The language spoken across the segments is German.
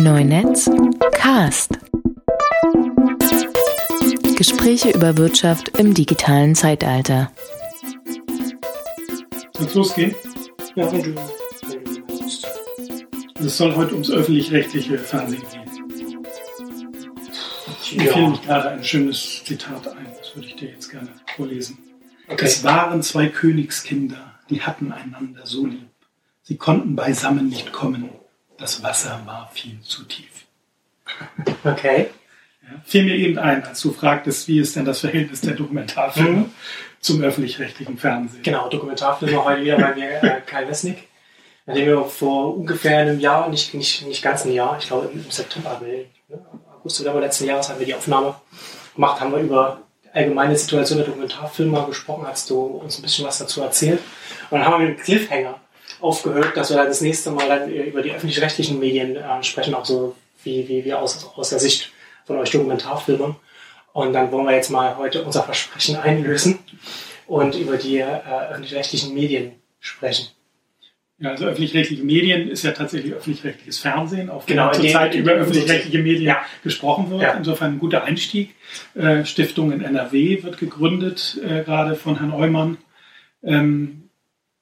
Neunetz Cast. Gespräche über Wirtschaft im digitalen Zeitalter. Soll es losgehen? Ja, wenn du. Es soll heute ums öffentlich-rechtliche Fernsehen gehen. Mir Ja. fiel nämlich gerade ein schönes Zitat ein. Das würde ich dir jetzt gerne vorlesen. Okay. Es waren zwei Königskinder, die hatten einander so lieb. Sie konnten beisammen nicht kommen. Das Wasser war viel zu tief. Okay. Ja, fiel mir eben ein, als du fragtest, wie ist denn das Verhältnis der Dokumentarfilme Mhm. zum öffentlich-rechtlichen Fernsehen? Genau, Dokumentarfilme heute wieder bei mir, äh, Kai Wesnick. Nachdem wir vor ungefähr einem Jahr, nicht, nicht, nicht ganz ein Jahr, ich glaube im September, wir, ne, August, September letzten Jahres haben wir die Aufnahme gemacht, haben wir über die allgemeine Situation der Dokumentarfilme gesprochen, hast du uns ein bisschen was dazu erzählt. Und dann haben wir mit dem Cliffhanger aufgehört, dass wir dann das nächste Mal dann über die öffentlich-rechtlichen Medien äh, sprechen, auch so wie, wie wir aus, aus der Sicht von euch Dokumentarfilmern. Und dann wollen wir jetzt mal heute unser Versprechen einlösen und über die äh, öffentlich-rechtlichen Medien sprechen. Ja, also öffentlich-rechtliche Medien ist ja tatsächlich öffentlich-rechtliches Fernsehen, auf Genau, dem- zurzeit über öffentlich-rechtliche Medien Ja. gesprochen wird. Ja. Insofern ein guter Einstieg. Äh, Stiftung in NRW wird gegründet, äh, gerade von Herrn Eumann. Ähm,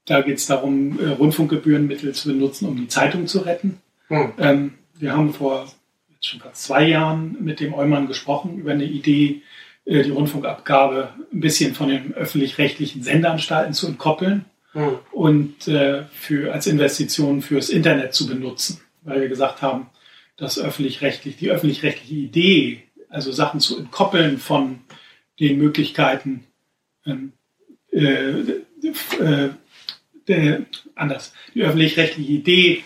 da geht es darum, äh, Rundfunkgebührenmittel zu benutzen, um die Zeitung zu retten. Hm. Ähm, wir haben vor jetzt schon fast zwei Jahren mit dem Eumann gesprochen über eine Idee, äh, die Rundfunkabgabe ein bisschen von den öffentlich-rechtlichen Sendeanstalten zu entkoppeln Hm. und äh, für, als Investition fürs Internet zu benutzen, weil wir gesagt haben, dass öffentlich-rechtlich, die öffentlich-rechtliche Idee, also Sachen zu entkoppeln von den Möglichkeiten, ähm, äh, äh, der, anders, die öffentlich-rechtliche Idee,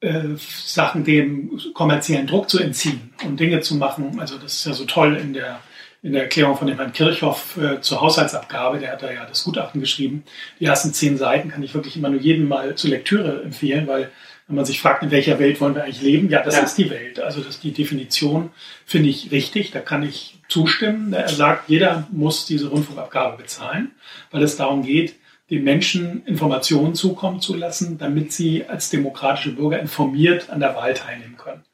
äh, Sachen dem kommerziellen Druck zu entziehen und Dinge zu machen. Also das ist ja so toll in der, in der Erklärung von dem Herrn Kirchhoff äh, zur Haushaltsabgabe, der hat da ja das Gutachten geschrieben. Die ersten zehn Seiten kann ich wirklich immer nur jedem mal zur Lektüre empfehlen, weil wenn man sich fragt, in welcher Welt wollen wir eigentlich leben, ja, das Ja. ist die Welt. Also das die Definition finde ich richtig, da kann ich zustimmen. Er sagt, jeder muss diese Rundfunkabgabe bezahlen, weil es darum geht, den Menschen Informationen zukommen zu lassen, damit sie als demokratische Bürger informiert an der Wahl teilnehmen können.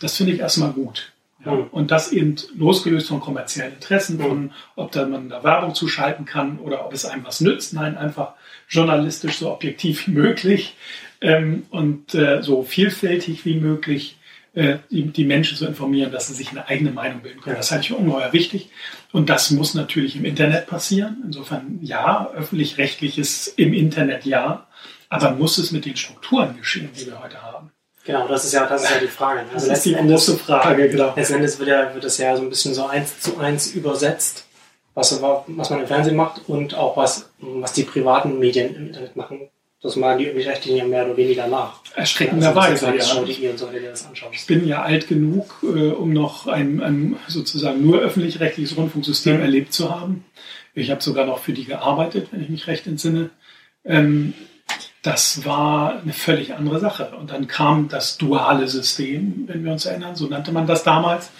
Das finde ich erstmal gut. Ja. Mhm. Und das eben losgelöst von kommerziellen Interessen, von ob da man da Werbung zuschalten kann oder ob es einem was nützt. Nein, einfach journalistisch so objektiv wie möglich ähm, und äh, so vielfältig wie möglich die, die Menschen zu informieren, dass sie sich eine eigene Meinung bilden können. Das halte ich für ungeheuer wichtig. Und das muss natürlich im Internet passieren. Insofern ja, öffentlich-rechtliches im Internet ja, aber muss es mit den Strukturen geschehen, die wir heute haben? Genau, das ist ja, das ist ja die Frage. Das Also ist die letzten Endes, große Frage, genau. letzten Endes wird, ja, wird das ja so ein bisschen so eins zu eins übersetzt, was, was man im Fernsehen macht und auch was, was die privaten Medien im Internet machen. Das machen die öffentlich-rechtlichen ja mehr oder weniger nach. Erschreckenderweise, Also, ja. und so, wenn das anschaust. Ich bin ja alt genug, äh, um noch ein, ein sozusagen nur öffentlich-rechtliches Rundfunksystem Mhm. erlebt zu haben. Ich habe sogar noch für die gearbeitet, wenn ich mich recht entsinne. Ähm, das war eine völlig andere Sache. Und dann kam das duale System, wenn wir uns erinnern, so nannte man das damals,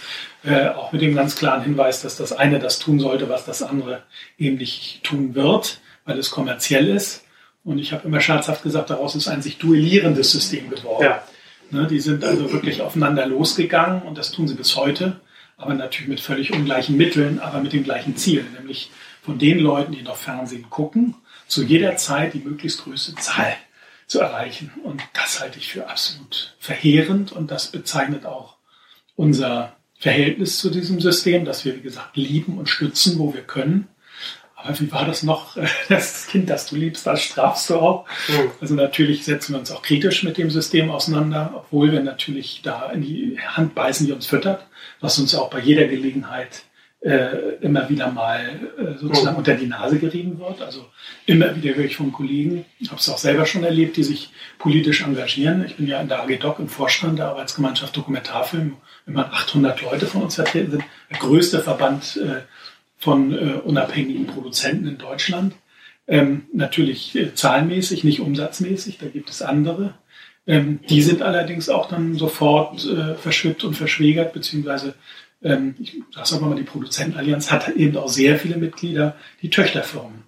äh, auch mit dem ganz klaren Hinweis, dass das eine das tun sollte, was das andere eben nicht tun wird, weil es kommerziell ist. Und ich habe immer scherzhaft gesagt, daraus ist ein sich duellierendes System geworden. Ja. Ne, die sind also wirklich aufeinander losgegangen und das tun sie bis heute, aber natürlich mit völlig ungleichen Mitteln, aber mit dem gleichen Ziel, nämlich von den Leuten, die noch Fernsehen gucken, zu jeder Zeit die möglichst größte Zahl zu erreichen. Und das halte ich für absolut verheerend und das bezeichnet auch unser Verhältnis zu diesem System, das wir, wie gesagt, lieben und stützen, wo wir können. Aber wie war das noch? Das Kind, das du liebst, das strafst du auch. Mhm. Also natürlich setzen wir uns auch kritisch mit dem System auseinander, obwohl wir natürlich da in die Hand beißen, die uns füttert, was uns auch bei jeder Gelegenheit äh, immer wieder mal äh, sozusagen Mhm. unter die Nase gerieben wird. Also immer wieder höre ich von Kollegen, ich habe es auch selber schon erlebt, die sich politisch engagieren. Ich bin ja in der AG Doc im Vorstand der Arbeitsgemeinschaft Dokumentarfilm, immer 800 Leute von uns vertreten sind, der größte Verband äh, von äh, unabhängigen Produzenten in Deutschland. Ähm, natürlich äh, zahlenmäßig, nicht umsatzmäßig, da gibt es andere. Ähm, die sind allerdings auch dann sofort äh, verschwippt und verschwägert, beziehungsweise ähm, ich sage mal, die Produzentenallianz hat eben auch sehr viele Mitglieder, die Töchterfirmen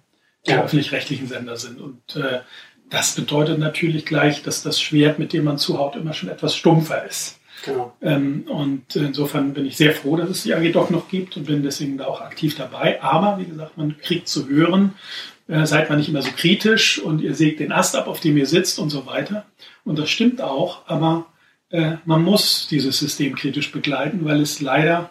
der Ja. öffentlich-rechtlichen Sender sind. Und äh, das bedeutet natürlich gleich, dass das Schwert, mit dem man zuhaut, immer schon etwas stumpfer ist. Genau. Ähm, und insofern bin ich sehr froh, dass es die AG doch noch gibt und bin deswegen da auch aktiv dabei. Aber wie gesagt, man kriegt zu hören, äh, seid man nicht immer so kritisch und ihr sägt den Ast ab, auf dem ihr sitzt und so weiter. Und das stimmt auch, aber äh, man muss dieses System kritisch begleiten, weil es leider,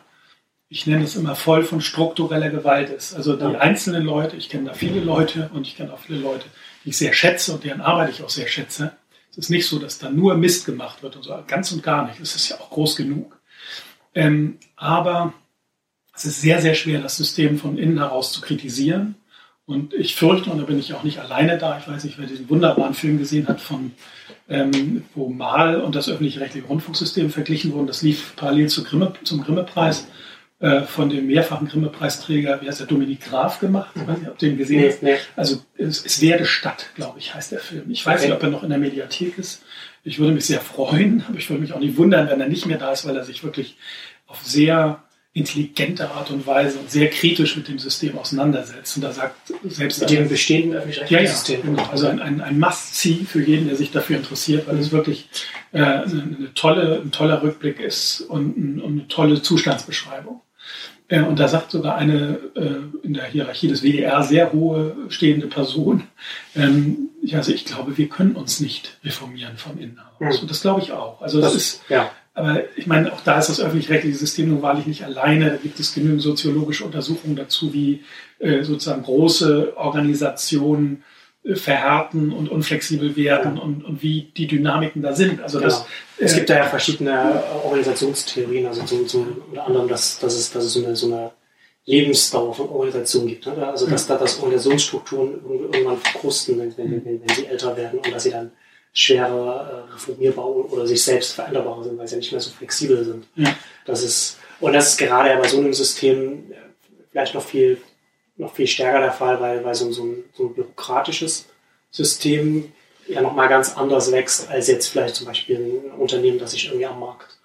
ich nenne es immer voll von struktureller Gewalt ist. Also die einzelnen Leute, ich kenne da viele Leute und ich kenne auch viele Leute, die ich sehr schätze und deren Arbeit ich auch sehr schätze. Es ist nicht so, dass da nur Mist gemacht wird und so, ganz und gar nicht. Es ist ja auch groß genug. Ähm, aber es ist sehr, sehr schwer, das System von innen heraus zu kritisieren. Und ich fürchte, und da bin ich auch nicht alleine da, ich weiß nicht, wer diesen wunderbaren Film gesehen hat, von, ähm, wo Mal und das öffentlich-rechtliche Rundfunksystem verglichen wurden. Das lief parallel zu Grimme, zum Grimme-Preis äh, von dem mehrfachen Grimme-Preisträger, wie heißt der, Dominik Graf gemacht. Ich weiß nicht, ob du den gesehen nee, hast. Nee. Also es, es werde Stadt, glaube ich, heißt der Film. Ich weiß okay. nicht, ob er noch in der Mediathek ist. Ich würde mich sehr freuen, aber ich würde mich auch nicht wundern, wenn er nicht mehr da ist, weil er sich wirklich auf sehr intelligente Art und Weise und sehr kritisch mit dem System auseinandersetzt. Und da sagt selbst mit dem bestehenden öffentlich-rechtlichen ja, System. Genau. Also ein, ein, ein Must-See für jeden, der sich dafür interessiert, weil es wirklich äh, eine tolle, ein toller Rückblick ist und, ein, und eine tolle Zustandsbeschreibung. Und da sagt sogar eine äh, in der Hierarchie des WDR sehr hohe stehende Person, ähm, also ich glaube, wir können uns nicht reformieren von innen heraus. Mhm. Und das glaube ich auch. Also das, das ist, ja. Aber ich meine, auch da ist das öffentlich-rechtliche System nun wahrlich nicht alleine. Da gibt es genügend soziologische Untersuchungen dazu, wie äh, sozusagen große Organisationen verhärten und unflexibel werden ja. und, und wie die Dynamiken da sind. Also genau. das, es äh, gibt da ja verschiedene Organisationstheorien, also zum, zum unter anderem, dass, dass, es, dass es so eine, so eine Lebensdauer von Organisationen gibt. Ne? Also dass da das Organisationsstrukturen irgendwann verkrusten, wenn, wenn, wenn, wenn sie älter werden und dass sie dann schwerer äh, reformierbar oder sich selbst veränderbar sind, weil sie ja nicht mehr so flexibel sind. Ja. Das ist, und das ist gerade bei so einem System äh, vielleicht noch viel, noch viel stärker der Fall, weil, weil so, so, ein, so ein bürokratisches System ja nochmal ganz anders wächst, als jetzt vielleicht zum Beispiel ein Unternehmen, das sich irgendwie am Markt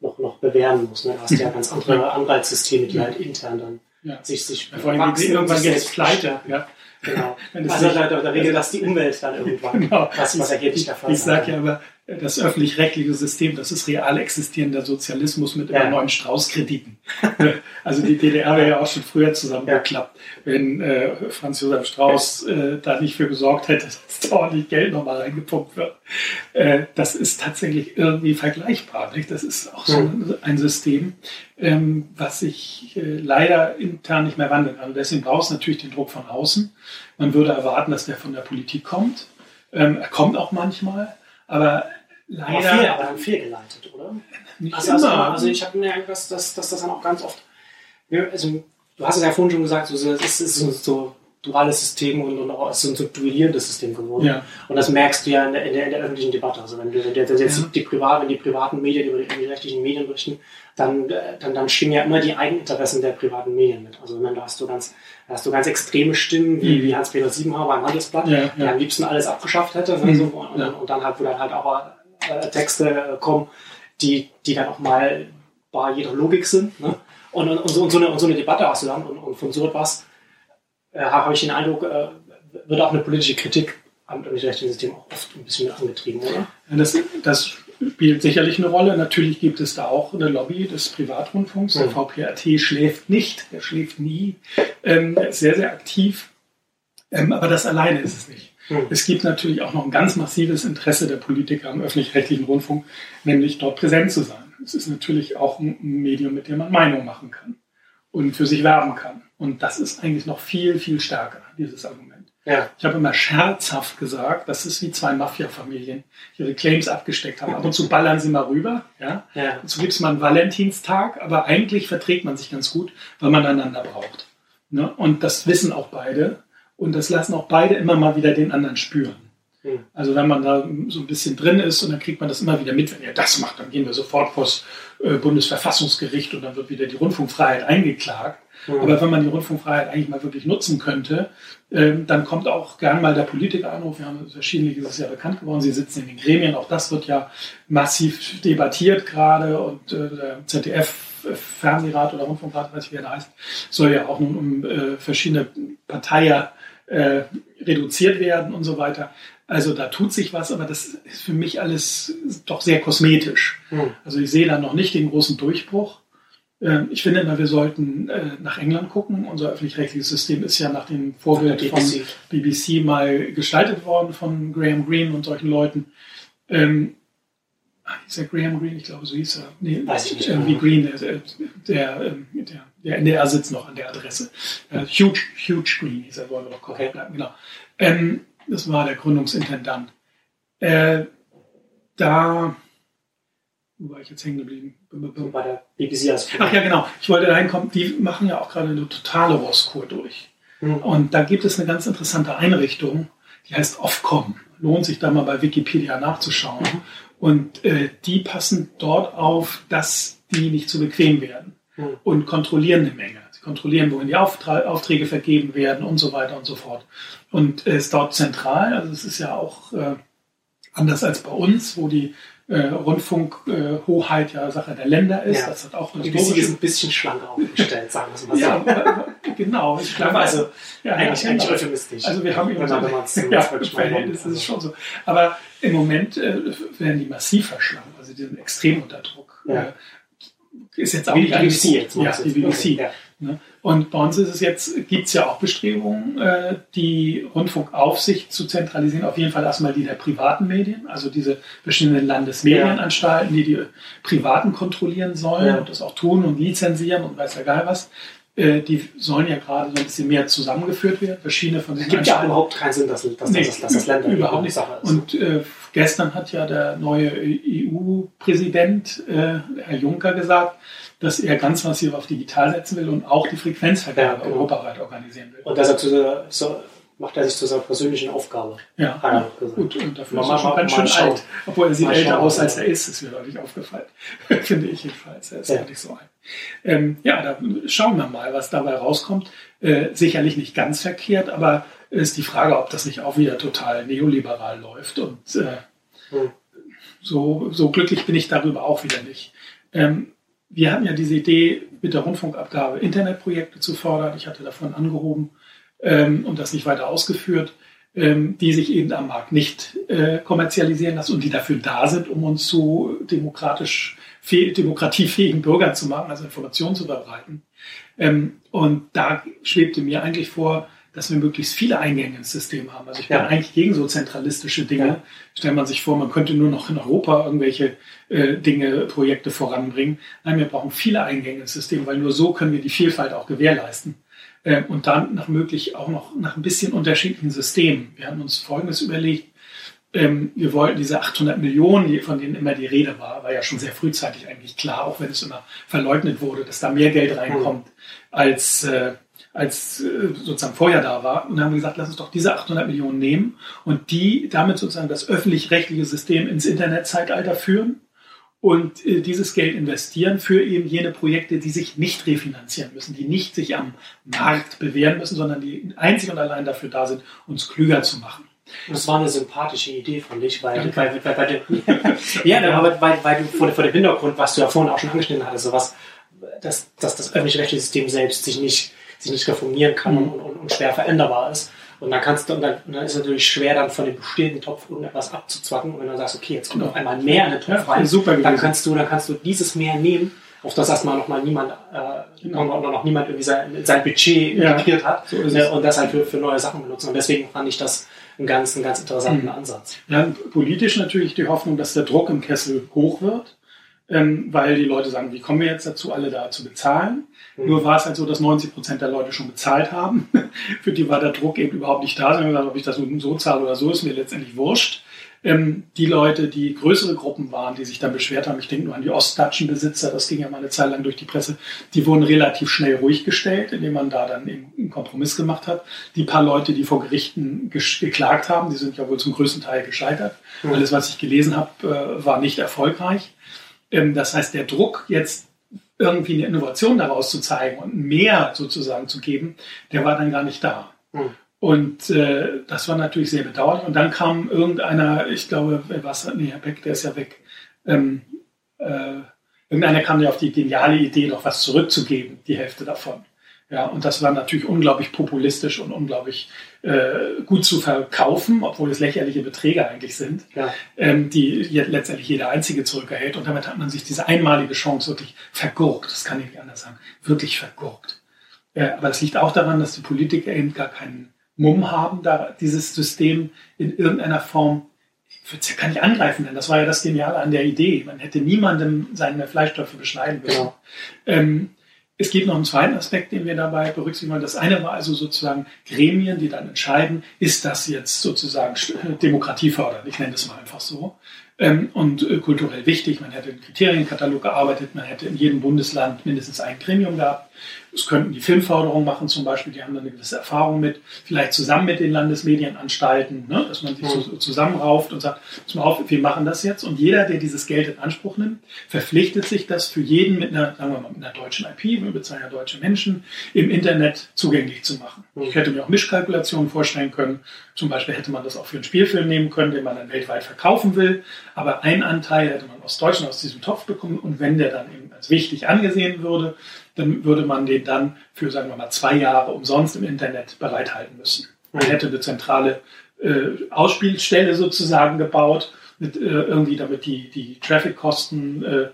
noch, noch bewähren muss. Ne? Da hast du ja ganz andere Anreizsysteme, die halt intern dann ja. sich, sich ja, vor allem irgendwann geht es pleite. Ja. Genau. also da, da, regelt das die Umwelt dann irgendwann. Genau. Was, was ergeblich der Fall Ich sage ja aber, das öffentlich-rechtliche System, das ist real existierender Sozialismus mit immer neuen Straußkrediten. also die DDR wäre ja auch schon früher zusammengeklappt, ja. wenn äh, Franz Josef Strauß äh, da nicht für gesorgt hätte, dass da ordentlich Geld nochmal reingepumpt wird. Äh, das ist tatsächlich irgendwie vergleichbar. Nicht? Das ist auch so ein, ein System, ähm, was sich äh, leider intern nicht mehr wandeln kann. Und deswegen braucht es natürlich den Druck von außen. Man würde erwarten, dass der von der Politik kommt. Ähm, er kommt auch manchmal. Aber leider. Aber, viel, aber dann fehlgeleitet, oder? Nicht also, also, also ich habe mir dass, dass, dass das dann auch ganz oft. Also, du hast es ja vorhin schon gesagt, so, es ist so, so duales System und, und auch es ist ein so duellierendes System geworden. Ja. Und das merkst du ja in der, in der, in der öffentlichen Debatte. Also wenn du wenn jetzt ja. die, Privat, wenn die privaten Medien über die, rechtlichen Medien berichten, dann, dann, dann schwingen ja immer die Eigeninteressen der privaten Medien mit. Also wenn da hast du ganz, da hast du ganz extreme Stimmen, wie, mhm. wie Hans-Peter Siebenhaber im Handelsblatt, ja, der am liebsten alles abgeschafft hätte. Mhm. So, und, und, und, dann halt, wo dann halt auch äh, Texte äh, kommen, die, die dann auch mal bei jeder Logik sind. Ne? Und, und, und, so, und, so eine, und so eine Debatte hast du dann. Und, und von so etwas habe ich den Eindruck, äh, wird auch eine politische Kritik am öffentlich-rechtlichen System auch oft ein bisschen mit angetrieben, oder? Das, das spielt sicherlich eine Rolle. Natürlich gibt es da auch eine Lobby des Privatrundfunks. Der mhm. VPRT schläft nicht, der schläft nie. Ähm, ist sehr, sehr aktiv. Ähm, aber das alleine ist es nicht. Mhm. Es gibt natürlich auch noch ein ganz massives Interesse der Politiker am öffentlich-rechtlichen Rundfunk, nämlich dort präsent zu sein. Es ist natürlich auch ein Medium, mit dem man Meinung machen kann und für sich werben kann. Und das ist eigentlich noch viel, viel stärker, dieses Argument. Ja. Ich habe immer scherzhaft gesagt, das ist wie zwei Mafia-Familien, die ihre Claims abgesteckt haben. Ab und zu ballern sie mal rüber. Ja? Ja. Und so gibt es mal einen Valentinstag, aber eigentlich verträgt man sich ganz gut, weil man einander braucht. Ne? Und das wissen auch beide. Und das lassen auch beide immer mal wieder den anderen spüren. Hm. Also wenn man da so ein bisschen drin ist und dann kriegt man das immer wieder mit, wenn ihr das macht, dann gehen wir sofort vor das äh, Bundesverfassungsgericht und dann wird wieder die Rundfunkfreiheit eingeklagt. Mhm. Aber wenn man die Rundfunkfreiheit eigentlich mal wirklich nutzen könnte, ähm, dann kommt auch gern mal der Politiker anruf. Wir haben verschiedentlich, das ist ja bekannt geworden, Sie sitzen in den Gremien, auch das wird ja massiv debattiert gerade und äh, der ZDF Fernsehrat oder Rundfunkrat, weiß ich, wie er da heißt, soll ja auch nun um äh, verschiedene Parteien äh, reduziert werden und so weiter. Also da tut sich was, aber das ist für mich alles doch sehr kosmetisch. Hm. Also ich sehe da noch nicht den großen Durchbruch. Ähm, Ich finde immer, wir sollten äh, nach England gucken. Unser öffentlich-rechtliches System ist ja nach dem Vorbild von BBC. BBC mal gestaltet worden von Graham Greene und solchen Leuten. Ähm, ah, hieß er Graham Greene? Ich glaube, so hieß er. Nee, Weiß ich nicht. irgendwie Greene, der, der, ähm, der, der NDR sitzt noch an der Adresse. Äh, Huge, Huge Green hieß er, wollen wir doch korrekt Okay. bleiben, genau. Ähm, das war der Gründungsintendant. Äh, da, wo war ich jetzt hängen geblieben? Bei der BBC als Ach ja, genau. Ich wollte da hinkommen. Die machen ja auch gerade eine totale Rosskur durch. Hm. Und da gibt es eine ganz interessante Einrichtung, die heißt Ofcom. Lohnt sich da mal bei Wikipedia nachzuschauen. Und äh, die passen dort auf, dass die nicht zu bequem werden Hm. und kontrollieren eine Menge. Sie kontrollieren, wohin die Auftra Aufträge vergeben werden und so weiter und so fort. Und es ist dort zentral, also es ist ja auch äh, anders als bei uns, wo die äh, Rundfunkhoheit ja Sache der Länder ist. Ja. Das hat auch BBC ist ein bisschen schlanker aufgestellt, sagen wir mal so. ja, genau. Ich glaube, Also, ja, eigentlich, ja, eigentlich genau. euphemistisch. Also wir haben eben man- so, ja, im nimmt, ist es schon so. Aber im Moment äh, werden die massiv verschlangen. Also die sind extrem unter Druck. Ja. Äh, ist jetzt auch Die BBC jetzt. Ja, die? BBC. Okay. Ne? Und bei uns ist es jetzt, gibt es ja auch Bestrebungen, äh, die Rundfunkaufsicht zu zentralisieren. Auf jeden Fall erstmal die der privaten Medien, also diese verschiedenen Landesmedienanstalten, die die Privaten kontrollieren sollen Ja. und das auch tun und lizenzieren und weiß ja geil was. Äh, die sollen ja gerade so ein bisschen mehr zusammengeführt werden. Verschiedene von Es diesen gibt ja überhaupt keinen Sinn, dass, dass, Nee, dass, dass das Länder überhaupt nicht. Sache ist. Und äh, gestern hat ja der neue EU-Präsident, äh, Herr Juncker, gesagt, dass er ganz massiv auf digital setzen will und auch die Frequenzvergabe Ja, genau. europaweit organisieren will. Und deshalb zu, so, macht er sich zu seiner persönlichen Aufgabe. Ja, gesagt. gut, und dafür Mal- ist er schon mal- ganz schön schauen. alt. Obwohl er sieht Mal älter schauen, aus, als ja. er ist, ist mir deutlich aufgefallen. Finde ich jedenfalls. Er ist Ja. ja. nicht so alt. Ähm, ja, da schauen wir mal, was dabei rauskommt. Äh, sicherlich nicht ganz verkehrt, aber ist die Frage, ob das nicht auch wieder total neoliberal läuft. Und äh, Hm. so, so glücklich bin ich darüber auch wieder nicht. Ähm, wir hatten ja diese Idee, mit der Rundfunkabgabe Internetprojekte zu fördern. Ich hatte davon angehoben ähm, und das nicht weiter ausgeführt, ähm, die sich eben am Markt nicht äh, kommerzialisieren lassen und die dafür da sind, um uns zu demokratisch, fäh- demokratiefähigen Bürgern zu machen, also Informationen zu verbreiten. Ähm, und da schwebte mir eigentlich vor, dass wir möglichst viele Eingänge ins System haben. Also ich bin Ja. eigentlich gegen so zentralistische Dinge. Ja. Stellt man sich vor, man könnte nur noch in Europa irgendwelche äh, Dinge, Projekte voranbringen. Nein, wir brauchen viele Eingänge ins System, weil nur so können wir die Vielfalt auch gewährleisten. Ähm, und dann nach möglich auch noch nach ein bisschen unterschiedlichen Systemen. Wir haben uns Folgendes überlegt. Ähm, wir wollten diese 800 Millionen, von denen immer die Rede war, war ja schon sehr frühzeitig eigentlich klar, auch wenn es immer verleugnet wurde, dass da mehr Geld reinkommt, als, äh, als äh, sozusagen vorher da war. Und dann haben wir gesagt, lass uns doch diese 800 Millionen nehmen und die damit sozusagen das öffentlich-rechtliche System ins Internetzeitalter führen und äh, dieses Geld investieren für eben jene Projekte, die sich nicht refinanzieren müssen, die nicht sich am Markt bewähren müssen, sondern die einzig und allein dafür da sind, uns klüger zu machen. Das war eine sympathische Idee von dich, weil, Danke. weil, weil, weil, weil ja, aber weil, weil du vor, vor dem Hintergrund, was du ja vorhin auch schon angeschnitten hattest, sowas, dass, dass das öffentlich-rechtliche System selbst sich nicht, sich nicht reformieren kann Mhm. und, und, und schwer veränderbar ist. Und dann kannst du, und dann, und dann ist es natürlich schwer, dann von dem bestehenden Topf irgendetwas abzuzwacken. Und wenn du sagst, okay, jetzt kommt Genau. auf einmal mehr in den Topf rein, super dann kannst du, dann kannst du dieses mehr nehmen, auf das erstmal noch mal niemand, äh, Genau. noch, noch niemand irgendwie sein, sein Budget Ja, integriert hat so äh, und das halt für, für neue Sachen benutzen. Und deswegen fand ich das einen ganz, einen ganz interessanten Mhm. Ansatz. Ja, politisch natürlich die Hoffnung, dass der Druck im Kessel hoch wird, ähm, weil die Leute sagen, wie kommen wir jetzt dazu, alle da zu bezahlen? Mhm. Nur war es halt so, dass 90 Prozent der Leute schon bezahlt haben. Für die war der Druck eben überhaupt nicht da. Sie haben gesagt, ob ich das nun so zahle oder so, ist mir letztendlich wurscht. Ähm, die Leute, die größere Gruppen waren, die sich dann beschwert haben, ich denke nur an die ostdeutschen Besitzer, das ging ja mal eine Zeit lang durch die Presse, die wurden relativ schnell ruhig gestellt, indem man da dann eben einen Kompromiss gemacht hat. Die paar Leute, die vor Gerichten geklagt haben, die sind ja wohl zum größten Teil gescheitert. Mhm. Alles, was ich gelesen habe, äh, war nicht erfolgreich. Ähm, das heißt, der Druck, jetzt irgendwie eine Innovation daraus zu zeigen und mehr sozusagen zu geben, der war dann gar nicht da. Mhm. Und äh, das war natürlich sehr bedauerlich. Und dann kam irgendeiner, ich glaube, wer war's? Nee, Herr Beck, der ist ja weg. Ähm, äh, irgendeiner kam ja auf die geniale Idee, noch was zurückzugeben, die Hälfte davon. Ja, und das war natürlich unglaublich populistisch und unglaublich äh, gut zu verkaufen, obwohl es lächerliche Beträge eigentlich sind, Ja. ähm, die letztendlich jeder Einzige zurückerhält. Und damit hat man sich diese einmalige Chance wirklich vergurkt. Das kann ich nicht anders sagen. Wirklich vergurkt. Äh, aber das liegt auch daran, dass die Politiker eben gar keinen Mumm haben, da dieses System in irgendeiner Form ich würde es ja gar nicht angreifen, denn das war ja das Geniale an der Idee. Man hätte niemandem seine Fleischtöpfe beschneiden müssen. Genau. Ähm, es gibt noch einen zweiten Aspekt, den wir dabei berücksichtigen wollen. Das eine war also sozusagen Gremien, die dann entscheiden, ist das jetzt sozusagen demokratiefördernd, ich nenne es mal einfach so, ähm, und äh, kulturell wichtig. Man hätte einen Kriterienkatalog gearbeitet, man hätte in jedem Bundesland mindestens ein Gremium gehabt. Es könnten die Filmförderung machen zum Beispiel, die haben da eine gewisse Erfahrung mit, vielleicht zusammen mit den Landesmedienanstalten, ne, dass man sich so, so zusammenrauft und sagt, pass mal auf, wir machen das jetzt. Und jeder, der dieses Geld in Anspruch nimmt, verpflichtet sich, das für jeden mit einer, sagen wir mal, mit einer deutschen IP, wir bezahlen ja deutsche Menschen, im Internet zugänglich zu machen. Ich hätte mir auch Mischkalkulationen vorstellen können. Zum Beispiel hätte man das auch für einen Spielfilm nehmen können, den man dann weltweit verkaufen will. Aber einen Anteil hätte man aus Deutschland aus diesem Topf bekommen. Und wenn der dann eben als wichtig angesehen würde, dann würde man den dann für, sagen wir mal, zwei Jahre umsonst im Internet bereithalten müssen. Man hätte eine zentrale äh, Ausspielstelle sozusagen gebaut, mit, äh, irgendwie, damit die, die Traffic-Kosten äh,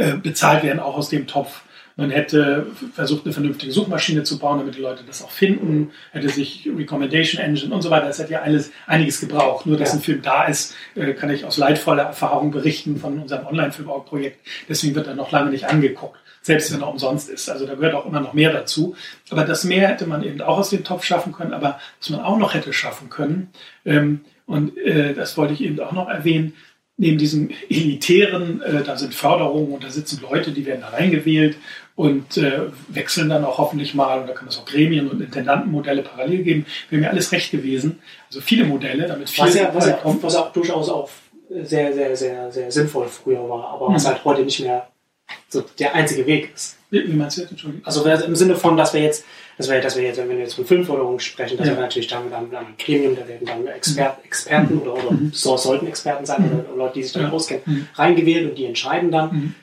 äh, bezahlt werden, auch aus dem Topf. Man hätte versucht, eine vernünftige Suchmaschine zu bauen, damit die Leute das auch finden, hätte sich Recommendation Engine und so weiter. Das hätte ja alles, einiges gebraucht. Nur, dass Ja. ein Film da ist, äh, kann ich aus leidvoller Erfahrung berichten von unserem Online-Film-Projekt. Deswegen wird er noch lange nicht angeguckt, selbst wenn er umsonst ist. Also da gehört auch immer noch mehr dazu. Aber das mehr hätte man eben auch aus dem Topf schaffen können, aber was man auch noch hätte schaffen können, ähm, und äh, das wollte ich eben auch noch erwähnen, neben diesem elitären, äh, da sind Förderungen und da sitzen Leute, die werden da reingewählt und äh, wechseln dann auch hoffentlich mal und da kann es auch Gremien und Intendantenmodelle parallel geben. Wäre mir alles recht gewesen. Also viele Modelle, damit viel Was ja, was, ja, was auch durchaus auch sehr, sehr, sehr, sehr sinnvoll früher war, aber was Mhm. halt heute nicht mehr so der einzige Weg ist. Wie wie meinst du? Entschuldigung. Also im Sinne von, dass wir jetzt, dass wir, dass wir jetzt, wenn wir jetzt von Filmförderung sprechen, dass Ja. wir natürlich dann, dann, dann ein Gremium, da werden dann Exper Experten oder, oder so sollten Experten sein oder Leute, die sich damit Mhm. Auskennen, Mhm. reingewählt und die entscheiden dann. Mhm.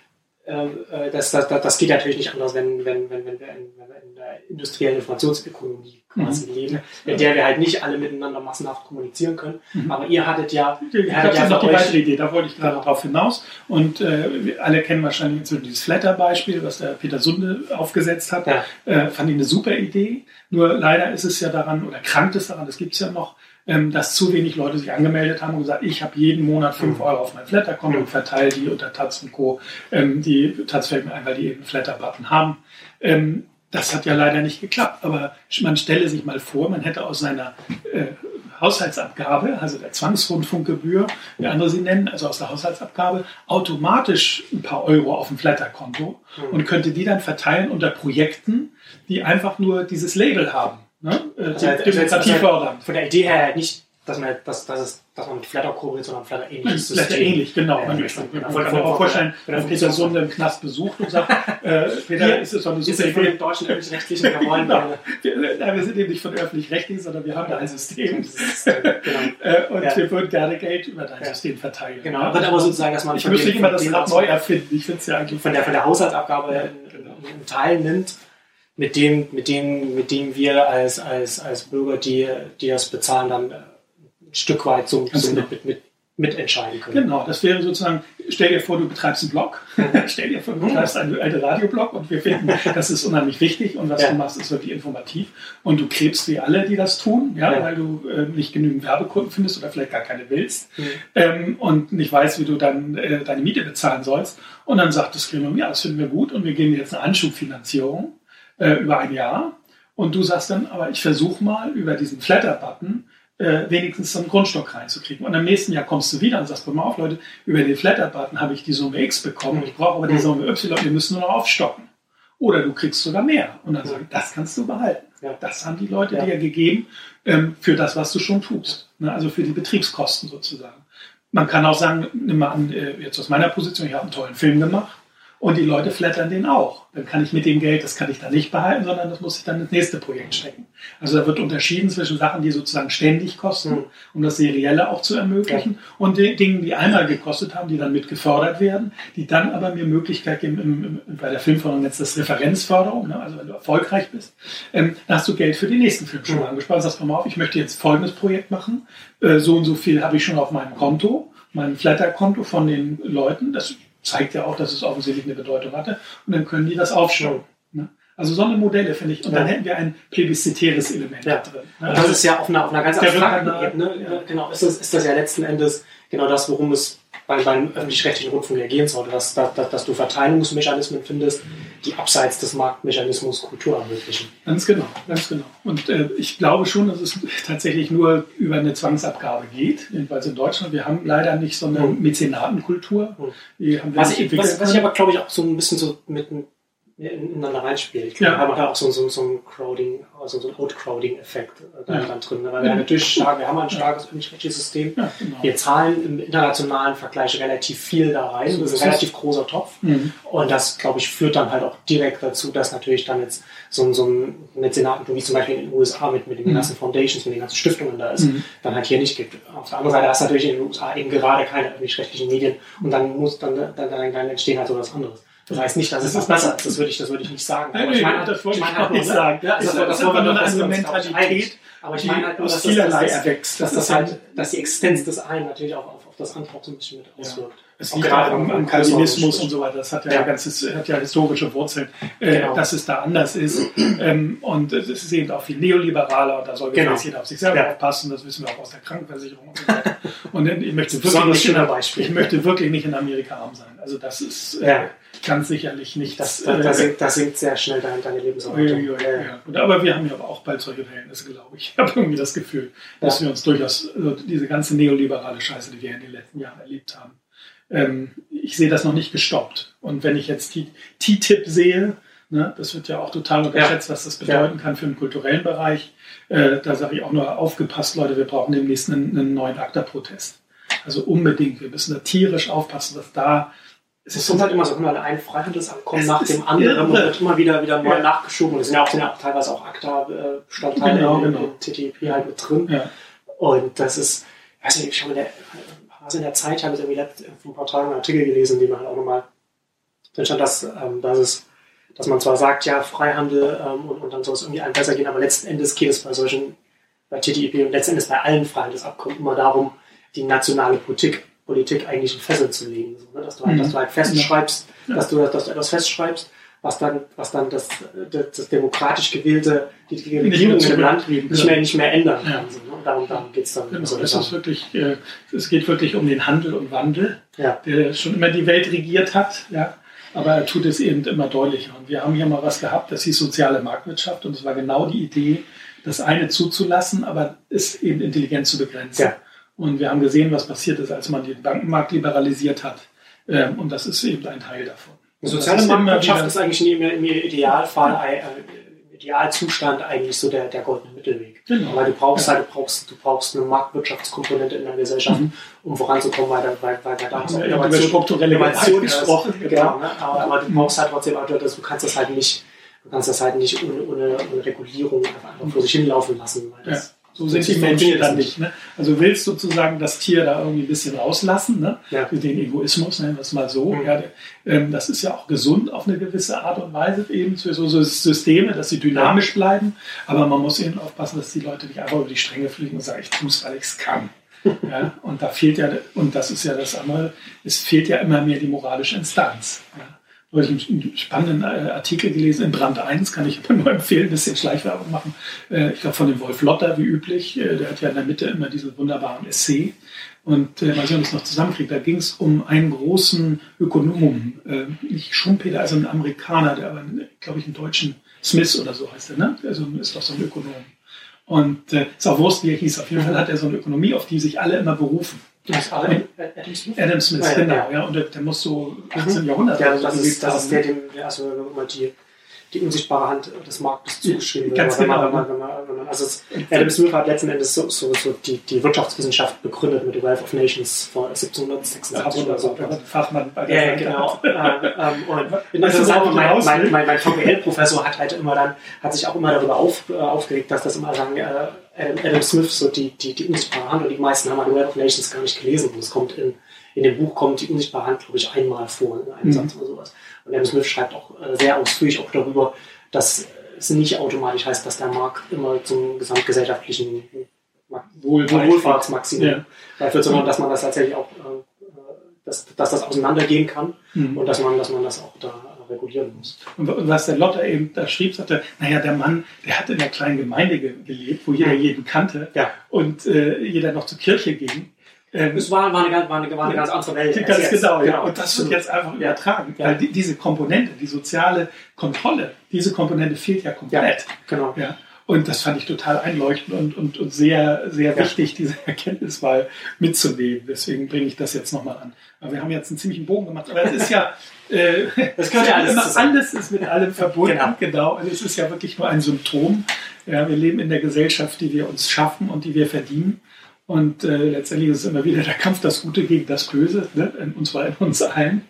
Äh, äh, das, das, das, das geht natürlich nicht anders, wenn, wenn, wenn, wenn, wir, in, wenn wir in der industriellen Informationsökonomie quasi Mhm. leben, in der wir halt nicht alle miteinander massenhaft kommunizieren können. Mhm. Aber ihr hattet ja, Ich ihr das ja noch die weitere Idee. Da wollte ich gerade Genau. drauf hinaus. Und äh, wir alle kennen wahrscheinlich inzwischen dieses Flatter-Beispiel, was der Peter Sunde aufgesetzt hat. Ja. Äh, fand ich eine super Idee. Nur leider ist es ja daran, oder krankt es daran, das gibt es ja noch, ähm, dass zu wenig Leute sich angemeldet haben und gesagt, ich habe jeden Monat 5 Euro auf mein Flatter-Konto und verteile die unter Taz und Co. Ähm, die Taz fällt mir ein, weil die eben Flatter-Button haben. Ähm, das hat ja leider nicht geklappt, aber man stelle sich mal vor, man hätte aus seiner äh, Haushaltsabgabe, also der Zwangsrundfunkgebühr, wie andere sie nennen, also aus der Haushaltsabgabe, automatisch ein paar Euro auf dem Flatter-Konto und könnte die dann verteilen unter Projekten, die einfach nur dieses Label haben. Ne? Äh, Also, also, also, von der Idee her halt nicht, dass man, dass, dass, es, dass man mit Flatter kooperiert, sondern Flatter ähnliches Flatter ähnlich, genau. Ja, Man, ja, man, ja. man kann von- mir auch von- vorstellen, von- wenn von- Peter Sunde im Knast besucht und sagt, äh, Peter, Hier ist es doch eine super es von Idee. den deutschen öffentlich-rechtlichen, wollen Genau. Wir, nein, wir sind eben nicht von öffentlich-rechtlich, sondern wir haben da ein System. Ist, äh, genau. Äh, und Ja. wir würden gerne Geld über dein Ja. System verteilen. Genau, Ja. aber, sozusagen, dass man ich müsste immer das Rad neu erfinden. Ich finde es ja eigentlich von der, von der Haushaltsabgabe Ja, einen, genau. einen Teil nimmt, mit dem, mit dem, mit dem wir als, als, als Bürger, die, die das bezahlen, dann äh, Stück weit so, so genau. mit, mit, mit, mitentscheiden können. Genau, das wäre sozusagen, stell dir vor, du betreibst einen Blog, stell dir vor, du betreibst einen alten Radioblog und wir finden, das ist unheimlich wichtig und was Ja. du machst, ist wirklich informativ und du krebst wie alle, die das tun, ja, Ja. weil du äh, nicht genügend Werbekunden findest oder vielleicht gar keine willst Mhm. ähm, und nicht weißt, wie du dann äh, deine Miete bezahlen sollst und dann sagt das Gremium, ja, das finden wir gut und wir geben dir jetzt eine Anschubfinanzierung äh, über ein Jahr und du sagst dann, aber ich versuche mal über diesen Flatter-Button äh, wenigstens so einen Grundstock reinzukriegen. Und am nächsten Jahr kommst du wieder und sagst, pass mal auf, Leute, über den Flatter-Button habe ich die Summe X bekommen, ich brauche aber die Mhm. Summe Y, wir müssen nur noch aufstocken. Oder du kriegst sogar mehr. Und dann sagen, das kannst du behalten. Ja. Das haben die Leute Ja. dir gegeben ähm, für das, was du schon tust. Ne? Also für die Betriebskosten sozusagen. Man kann auch sagen, nimm mal an, äh, jetzt aus meiner Position, ich habe einen tollen Film gemacht Und die Leute flattern den auch. Dann kann ich mit dem Geld, das kann ich dann nicht behalten, sondern das muss ich dann ins nächste Projekt stecken. Also da wird unterschieden zwischen Sachen, die sozusagen ständig kosten, mhm. um das Serielle auch zu ermöglichen, und den Dingen, die einmal gekostet haben, die dann mit gefördert werden, die dann aber mir Möglichkeit geben, im, im, bei der Filmförderung jetzt das Referenzförderung, ne? also wenn du erfolgreich bist, ähm, dann hast du Geld für den nächsten Film schon mhm. angespart. Sagst, komm mal auf, ich möchte jetzt folgendes Projekt machen, äh, so und so viel habe ich schon auf meinem Konto, meinem Flatter-Konto von den Leuten. Das zeigt ja auch, dass es offensichtlich eine Bedeutung hatte. Und dann können die das aufschauen. Ne? Also so eine Modelle finde ich. Und ja. dann hätten wir ein plebiszitäres Element ja. drin. Ne? Das ist ja auf einer, auf einer ganz abstrakten Ebene. Ja. Genau, ist das, ist das ja letzten Endes genau das, worum es bei, beim öffentlich-rechtlichen Rundfunk ja gehen sollte, dass, dass, dass du Verteilungsmechanismen findest, die abseits des Marktmechanismus Kultur ermöglichen. Ganz genau, ganz genau. Und äh, ich glaube schon, dass es tatsächlich nur über eine Zwangsabgabe geht, jedenfalls in Deutschland. Wir haben leider nicht so eine hm. Mäzenatenkultur. Hm. Was, ich, was, was ich aber, glaube ich, auch so ein bisschen so mit, ineinander reinspielt. Ja. wir haben da auch so, so, so ein Crowding, also so ein Outcrowding-Effekt äh, da ja. drin. Weil wir natürlich stark, wir haben ein starkes öffentlich-rechtliches System. Ja, genau. Wir zahlen im internationalen Vergleich relativ viel da rein. Das ist ein relativ großer Topf. Mhm. Und das, glaube ich, führt dann halt auch direkt dazu, dass natürlich dann jetzt so, so ein Mäzenatentum, wie zum Beispiel in den USA mit, mit den mhm. ganzen Foundations, mit den ganzen Stiftungen da ist, mhm. dann halt hier nicht gibt. Auf der anderen Seite hast du natürlich in den USA eben gerade keine öffentlich-rechtlichen Medien und dann muss dann, dann, dann, dann entstehen halt so was anderes. Das heißt nicht, dass es das besser ist. Das würde ich, das würde ich nicht sagen. Nein, nee, ich meine, das wollte ich, meine, nicht sagen. Ja, das, das, das, war nur eine Mentalität, aber ich meine halt nur, dass, vielerlei das, erwächst. Dass, das halt, dass die Existenz des einen natürlich auch auf, auf das andere auch so ein bisschen mit auswirkt. Ja. Es liegt auch am, am Calvinismus und so weiter. Das hat ja, ja. Ganzes, hat ja historische Wurzeln, äh, genau. dass es da anders ist. ähm, und es ist eben auch viel neoliberaler und da soll genau. jeder auf sich selber ja. aufpassen. Das wissen wir auch aus der Krankenversicherung und so weiter. und ich möchte, wirklich nicht in, ich möchte wirklich nicht in Amerika arm sein. Also das ist äh, ja. Ganz sicherlich nicht. Das, das, das, sinkt, das sinkt sehr schnell deine, deine Lebenserwartung. Ja, ja, ja. aber wir haben ja auch bald solche Verhältnisse, glaube ich. Ich habe irgendwie das Gefühl, dass wir uns durchaus also diese ganze neoliberale Scheiße, die wir in den letzten Jahren erlebt haben, ähm, ich sehe das noch nicht gestoppt. Und wenn ich jetzt TTIP sehe, ne, das wird ja auch total unterschätzt, was das bedeuten kann für den kulturellen Bereich. Äh, da sage ich auch nur aufgepasst, Leute, wir brauchen demnächst einen, einen neuen ACTA-Protest. Also unbedingt, wir müssen da tierisch aufpassen, dass da es ist halt immer so, immer ein Freihandelsabkommen nach dem anderen und wird immer wieder, wieder mal ja. nachgeschoben. Es sind ja auch, sind ja auch teilweise auch ACTA-Bestandteile genau, in, genau. in TTIP halt mit drin. Ja. Und das ist, weiß nicht, ich habe der, also in der Zeit, ich habe jetzt irgendwie vor ein paar Tagen einen Artikel gelesen, in dem man halt auch nochmal drin stand, dass, ähm, dass, es, dass man zwar sagt, ja, Freihandel ähm, und, und dann soll es irgendwie allen besser gehen, aber letzten Endes geht es bei solchen, bei TTIP und letzten Endes bei allen Freihandelsabkommen immer darum, die nationale Politik Politik eigentlich in Fesseln zu legen. So, ne? dass, du halt, mhm. dass du halt festschreibst, ja. dass, du, dass du etwas festschreibst, was dann, was dann das, das, das demokratisch gewählte, die, die Regierung im Land nicht mehr, nicht mehr ändern kann. So, ne? Darum, darum geht es dann. Genau, so das ist wirklich, äh, es geht wirklich um den Handel und Wandel, der schon immer die Welt regiert hat. Ja? Aber er tut es eben immer deutlicher. Und wir haben hier mal was gehabt, das hieß soziale Marktwirtschaft. Und es war genau die Idee, das eine zuzulassen, aber es eben intelligent zu begrenzen. Ja. Und wir haben gesehen, was passiert ist, als man den Bankenmarkt liberalisiert hat. Ähm, und das ist eben ein Teil davon. Die soziale Marktwirtschaft ist eigentlich im, Idealfall, äh, im Idealzustand eigentlich so der, der goldene Mittelweg. Genau. Weil du brauchst ja. halt, du brauchst, du brauchst eine Marktwirtschaftskomponente in der Gesellschaft, mhm. um voranzukommen, weil, weil, weil da damals auch Innovation, strukturelle Innovation gesprochen. Genau, ne? aber, aber, du brauchst halt trotzdem, also, du kannst das halt nicht, du kannst das halt nicht ohne, ohne, ohne Regulierung einfach vor sich hinlaufen lassen. Weil das, ja. So sind die Menschen dann nicht. Ne? Also willst sozusagen das Tier da irgendwie ein bisschen rauslassen, ne? Ja. den Egoismus, nennen wir es mal so. Mhm. Ja, ähm, das ist ja auch gesund auf eine gewisse Art und Weise eben für so, so Systeme, dass sie dynamisch bleiben. Aber man muss eben aufpassen, dass die Leute nicht einfach über die Stränge fliegen und sagen, ich tue es, weil ich es kann. ja, und da fehlt ja, und das ist ja das andere, es fehlt ja immer mehr die moralische Instanz. Ja habe ich einen spannenden äh, Artikel gelesen in Brand 1, kann ich aber nur empfehlen, ein bisschen Schleichwerbung machen. Äh, ich glaube von dem Wolf Lotter, wie üblich. Äh, der hat ja in der Mitte immer diesen wunderbaren Essay. Und äh, mal sehen, ob ich es noch zusammenkriege. Da ging es um einen großen Ökonomen, äh, nicht Schumpeter, also ein Amerikaner, der aber, glaube ich, einen deutschen Smith oder so heißt er, ne? Also ist doch so ein Ökonom. Und äh, ist auch Wurst, wie er hieß. Auf jeden Fall hat er so eine Ökonomie, auf die sich alle immer berufen. Adam, Adam Smith? Adam Smith, ja, genau. Ja. Und der, der, muss so 18. Mhm. Jahrhundert ja, das, ist, das ist der, dem, also die, die unsichtbare Hand des Marktes zugeschrieben wird. Ganz wenn genau, man, wenn man, wenn man, also es, Adam Smith hat letzten Endes so, so, so die, die Wirtschaftswissenschaft begründet mit The Wealth of Nations vor 1786 oder so. Fachmann bei Ja, ja, genau. ähm, ähm, und interessant, mein, mein, mein, mein VWL-Professor hat halt immer dann, hat sich auch immer darüber auf, äh, aufgeregt, dass das immer sagen, äh, Adam, Adam Smith so die, die, die unsichtbare Hand und die meisten haben The Wealth of Nations gar nicht gelesen und es kommt in, in dem Buch kommt die unsichtbare Hand, glaube ich, einmal vor in einem mhm. Satz oder sowas. Und Adam Smith schreibt auch äh, sehr ausführlich auch darüber, dass es nicht automatisch heißt, dass der Markt immer zum gesamtgesellschaftlichen Wohl Wohlfahrtsmaximum ja. führt, sondern dass man das tatsächlich auch, äh, dass, dass das auseinandergehen kann mhm. und dass man, dass man das auch da regulieren muss. Und was der Lotter eben da schrieb, sagte, naja, der Mann, der hat in einer kleinen Gemeinde gelebt, wo jeder jeden kannte ja. und äh, jeder noch zur Kirche ging. Ähm, es war, war, eine, war, eine, war eine ganz andere Welt. Ganz genau, ja. Genau. Und das wird jetzt einfach übertragen. Ja. Weil die, diese Komponente, die soziale Kontrolle, diese Komponente fehlt ja komplett. Ja, genau. Ja. Und das fand ich total einleuchtend und, und, und sehr, sehr ja. wichtig, diese Erkenntnis mal mitzunehmen. Deswegen bringe ich das jetzt nochmal an. Aber wir haben jetzt einen ziemlichen Bogen gemacht. Aber es ist ja, äh, das kann ja alles, immer, alles ist mit allem verbunden. Genau. genau. Und es ist ja wirklich nur ein Symptom. Ja, wir leben in der Gesellschaft, die wir uns schaffen und die wir verdienen. Und äh, letztendlich ist es immer wieder der Kampf, das Gute gegen das Böse, ne? und zwar in uns allen,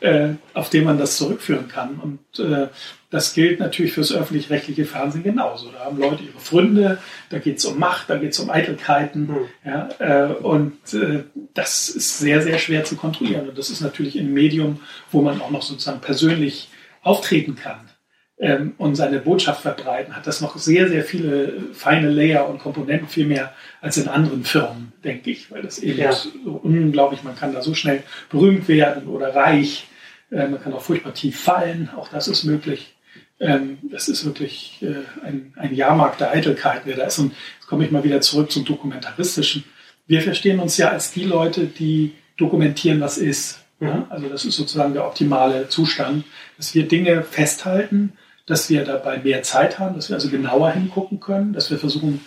äh, auf den man das zurückführen kann. Und äh, das gilt natürlich fürs öffentlich-rechtliche Fernsehen genauso. Da haben Leute ihre Freunde, da geht es um Macht, da geht es um Eitelkeiten. Mhm. Ja, äh, und äh, das ist sehr, sehr schwer zu kontrollieren. Und das ist natürlich ein Medium, wo man auch noch sozusagen persönlich auftreten kann ähm, und seine Botschaft verbreiten, hat das noch sehr, sehr viele feine Layer und Komponenten, viel mehr als in anderen Firmen, denke ich, weil das eben ja. so unglaublich, man kann da so schnell berühmt werden oder reich, äh, man kann auch furchtbar tief fallen, auch das ist möglich. Ähm, das ist wirklich äh, ein, ein Jahrmarkt der Eitelkeit, wer da ist. Und jetzt komme ich mal wieder zurück zum Dokumentaristischen. Wir verstehen uns ja als die Leute, die dokumentieren, was ist. Ja? Also das ist sozusagen der optimale Zustand, dass wir Dinge festhalten, dass wir dabei mehr Zeit haben, dass wir also genauer hingucken können, dass wir versuchen,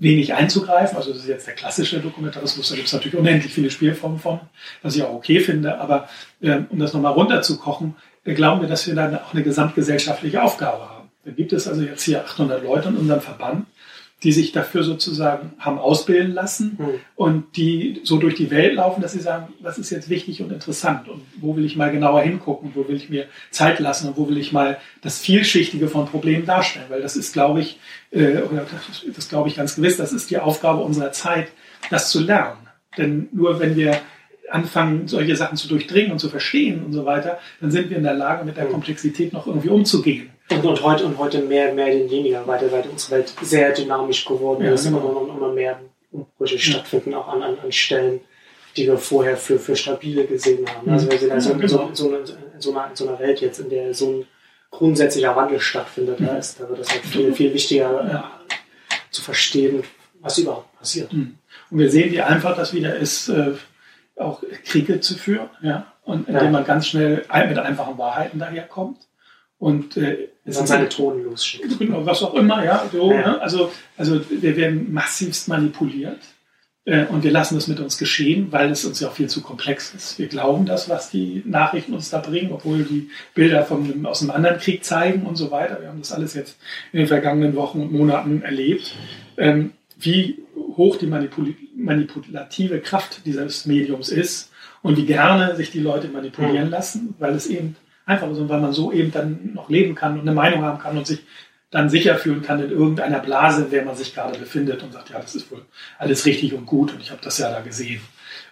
wenig einzugreifen. Also das ist jetzt der klassische Dokumentarismus, da gibt es natürlich unendlich viele Spielformen von, was ich auch okay finde. Aber äh, um das nochmal runterzukochen, äh, glauben wir, dass wir dann auch eine gesamtgesellschaftliche Aufgabe haben. Da gibt es also jetzt hier 800 Leute in unserem Verband, die sich dafür sozusagen haben ausbilden lassen mhm. und die so durch die Welt laufen, dass sie sagen, was ist jetzt wichtig und interessant und wo will ich mal genauer hingucken, wo will ich mir Zeit lassen und wo will ich mal das Vielschichtige von Problemen darstellen, weil das ist, glaube ich, äh, oder das, das glaube ich ganz gewiss, das ist die Aufgabe unserer Zeit, das zu lernen. Denn nur wenn wir anfangen, solche Sachen zu durchdringen und zu verstehen und so weiter, dann sind wir in der Lage, mit der hm. Komplexität noch irgendwie umzugehen. Und, und, heute, und heute mehr, mehr denn weniger, weil, weil unsere Welt sehr dynamisch geworden ja, ist genau. und immer mehr Umbrüche ja. stattfinden, auch an, an, an Stellen, die wir vorher für, für stabile gesehen haben. Also wir sind also in, so, in, so, in, so einer, in so einer Welt jetzt, in der so ein grundsätzlicher Wandel stattfindet, da, ist, da wird es halt viel, viel wichtiger ja. zu verstehen, was überhaupt passiert. Und wir sehen, wie einfach das wieder ist, äh, auch Kriege zu führen, ja, und indem man ganz schnell mit einfachen Wahrheiten daherkommt und äh, es dann seine Tonen losschickt. Genau, was auch immer, ja. So, ja. Ne? Also, also wir werden massivst manipuliert äh, und wir lassen das mit uns geschehen, weil es uns ja auch viel zu komplex ist. Wir glauben das, was die Nachrichten uns da bringen, obwohl die Bilder von, aus einem anderen Krieg zeigen und so weiter. Wir haben das alles jetzt in den vergangenen Wochen und Monaten erlebt. Ähm, wie hoch die manipul manipulative Kraft dieses Mediums ist und wie gerne sich die Leute manipulieren mhm. lassen, weil es eben Einfach so, weil man so eben dann noch leben kann und eine Meinung haben kann und sich dann sicher fühlen kann in irgendeiner Blase, in der man sich gerade befindet und sagt, ja, das ist wohl alles richtig und gut und ich habe das ja da gesehen.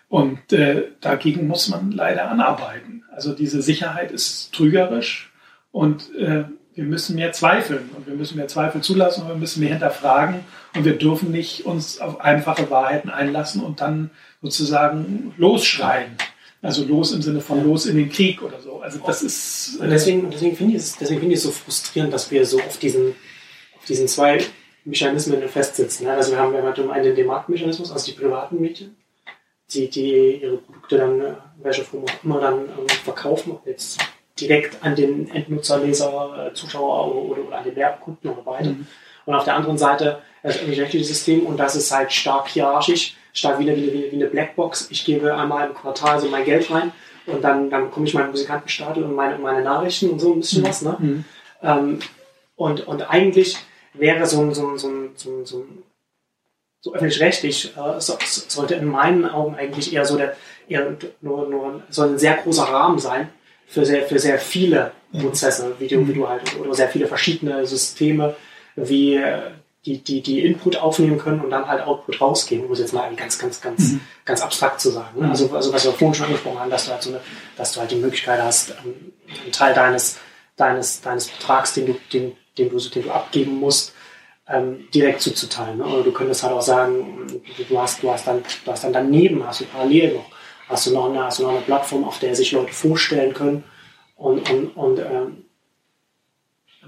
Und äh, dagegen muss man leider anarbeiten. Also diese Sicherheit ist trügerisch und äh, wir müssen mehr zweifeln und wir müssen mehr Zweifel zulassen und wir müssen mehr hinterfragen und wir dürfen nicht uns auf einfache Wahrheiten einlassen und dann sozusagen losschreien. Also los im Sinne von los in den Krieg oder so. Also das ist. Und deswegen, deswegen finde ich es, deswegen finde ich es so frustrierend, dass wir so auf diesen, auf diesen zwei Mechanismen festsitzen. Also wir haben, wir haben zum einen den Marktmechanismus, also die privaten Medien, die, die ihre Produkte dann, äh, welche Form auch immer dann ähm, verkaufen, ob jetzt direkt an den Endnutzer, Leser, äh, Zuschauer oder, oder, an den Werbekunden oder beide. Mhm. Und auf der anderen Seite das öffentlich-rechtliche System und das ist halt stark hierarchisch stark wie eine, wie, wie eine Blackbox. Ich gebe einmal im Quartal so mein Geld rein und dann, dann bekomme ich meinen Musikantenstadel und meine, meine Nachrichten und so ein bisschen mhm. was. Ne? Mhm. Ähm, und, und eigentlich wäre so ein, so ein, so ein, so ein, so ein so öffentlich-rechtlich äh, so, sollte in meinen Augen eigentlich eher so der eher nur, nur soll ein sehr großer Rahmen sein für sehr für sehr viele Prozesse, wie du, wie du halt oder sehr viele verschiedene Systeme, wie äh, die, die, die Input aufnehmen können und dann halt Output rausgeben, um es jetzt mal ganz, ganz, ganz, mhm. ganz abstrakt zu sagen. Ne? Also, also was wir vorhin schon angesprochen haben, dass du halt so eine, dass du halt die Möglichkeit hast, ähm, einen Teil deines, deines, deines Betrags, den du, den, den du, den du abgeben musst, ähm, direkt zuzuteilen. Ne? Oder du könntest halt auch sagen, du hast, du hast dann, du hast dann daneben, hast du parallel noch, hast du noch eine, hast du noch eine Plattform, auf der sich Leute vorstellen können und, und, und ähm,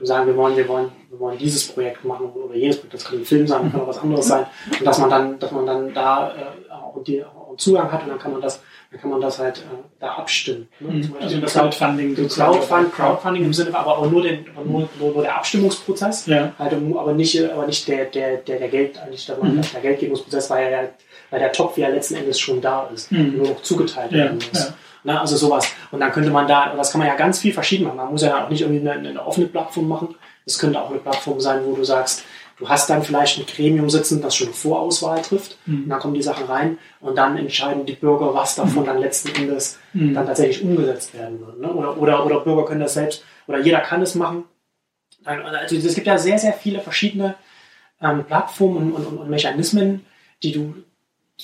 sagen, wir wollen, wir wollen, wir wollen dieses Projekt machen oder jenes Projekt, das kann ein Film sein, kann auch was anderes sein. Und dass man dann, dass man dann da äh, auch, die, auch Zugang hat und dann kann man das, dann kann man das halt äh, da abstimmen. Ne? Mhm. Also das Crowdfunding, Crowdfunding, Crowdfunding im Sinne, aber auch nur, den, nur, nur, nur der Abstimmungsprozess, ja. halt, aber nicht, aber nicht der, der, der, der Geld, eigentlich der, mhm. der Geldgebungsprozess, weil ja weil der Topf ja letzten Endes schon da ist, mhm. nur noch zugeteilt werden muss. Ja. Ne? Also sowas. Und dann könnte man da, das kann man ja ganz viel verschieden machen. Man muss ja auch nicht irgendwie eine, eine offene Plattform machen. Es könnte auch eine Plattform sein, wo du sagst, du hast dann vielleicht ein Gremium sitzen, das schon Vorauswahl trifft. Mhm. Und dann kommen die Sachen rein und dann entscheiden die Bürger, was davon mhm. dann letzten Endes mhm. dann tatsächlich umgesetzt werden wird. Ne? Oder, oder, oder Bürger können das selbst, oder jeder kann es machen. Also es gibt ja sehr, sehr viele verschiedene ähm, Plattformen und, und, und Mechanismen, die du,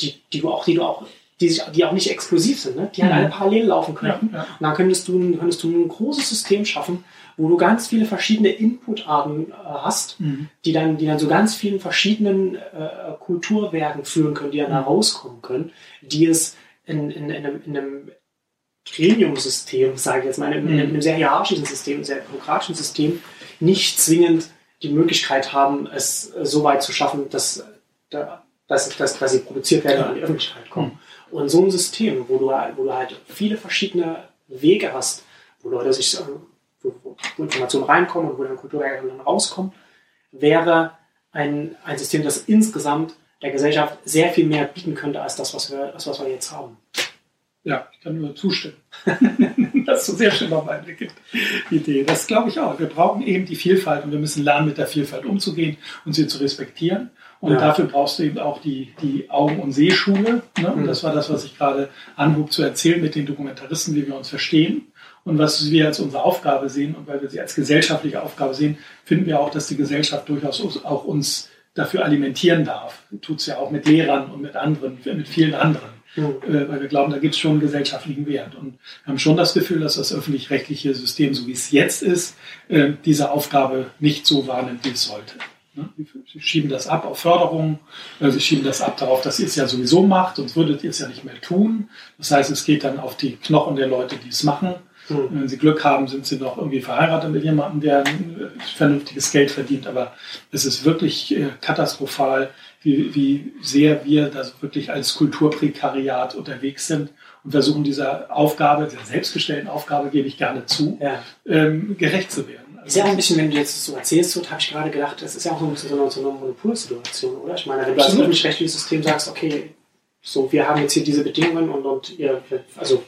die, die du auch, die du auch die, sich, die auch nicht exklusiv sind, ne? die halt mhm. alle parallel laufen können. Ja, ja. Und dann könntest du, könntest du ein großes System schaffen, wo du ganz viele verschiedene Inputarten äh, hast, mhm. die, dann, die dann so ganz vielen verschiedenen äh, Kulturwerken führen können, die dann mhm. da rauskommen können, die es in, in, in einem, in einem Gremium-System, sage ich jetzt mal, in, in, einem mhm. sehr hierarchischen System, sehr bürokratischen System, nicht zwingend die Möglichkeit haben, es so weit zu schaffen, dass, dass, dass, dass sie produziert werden und an die Öffentlichkeit kommen. Und so ein System, wo du, wo du halt viele verschiedene Wege hast, wo Leute sich, wo, wo Informationen reinkommen und wo dann Kulturwerke dann rauskommen, wäre ein, ein System, das insgesamt der Gesellschaft sehr viel mehr bieten könnte als das, was wir, das, was wir jetzt haben. Ja, ich kann nur zustimmen. das ist so sehr schön einen Blick Idee. Das glaube ich auch. Wir brauchen eben die Vielfalt und wir müssen lernen, mit der Vielfalt umzugehen und sie zu respektieren. Und ja. dafür brauchst du eben auch die, die Augen- und Sehschule. Ne? Und mhm. das war das, was ich gerade anhob zu erzählen mit den Dokumentaristen, wie wir uns verstehen. Und was wir als unsere Aufgabe sehen und weil wir sie als gesellschaftliche Aufgabe sehen, finden wir auch, dass die Gesellschaft durchaus auch uns dafür alimentieren darf. Tut es ja auch mit Lehrern und mit anderen, mit vielen anderen. Mhm. Äh, weil wir glauben, da gibt es schon einen gesellschaftlichen Wert. Und wir haben schon das Gefühl, dass das öffentlich-rechtliche System, so wie es jetzt ist, äh, diese Aufgabe nicht so wahrnimmt, wie es sollte. Ne? Sie schieben das ab auf Förderung, äh, sie schieben das ab darauf, dass ihr es ja sowieso macht, sonst würdet ihr es ja nicht mehr tun. Das heißt, es geht dann auf die Knochen der Leute, die es machen. Mhm. Wenn sie Glück haben, sind sie noch irgendwie verheiratet mit jemandem, der ein äh, vernünftiges Geld verdient. Aber es ist wirklich äh, katastrophal, wie, wie sehr wir da wirklich als Kulturprekariat unterwegs sind und versuchen dieser Aufgabe, dieser selbstgestellten Aufgabe, gebe ich gerne zu, ja. ähm, gerecht zu werden. Ist ja auch ein bisschen, wenn du jetzt so erzählst, habe ich gerade gedacht, das ist ja auch so ein bisschen so eine, so eine Monopolsituation, oder? Ich meine, wenn du als öffentlich-rechtliches System sagst, okay, so, wir haben jetzt hier diese Bedingungen und, und ihr, also,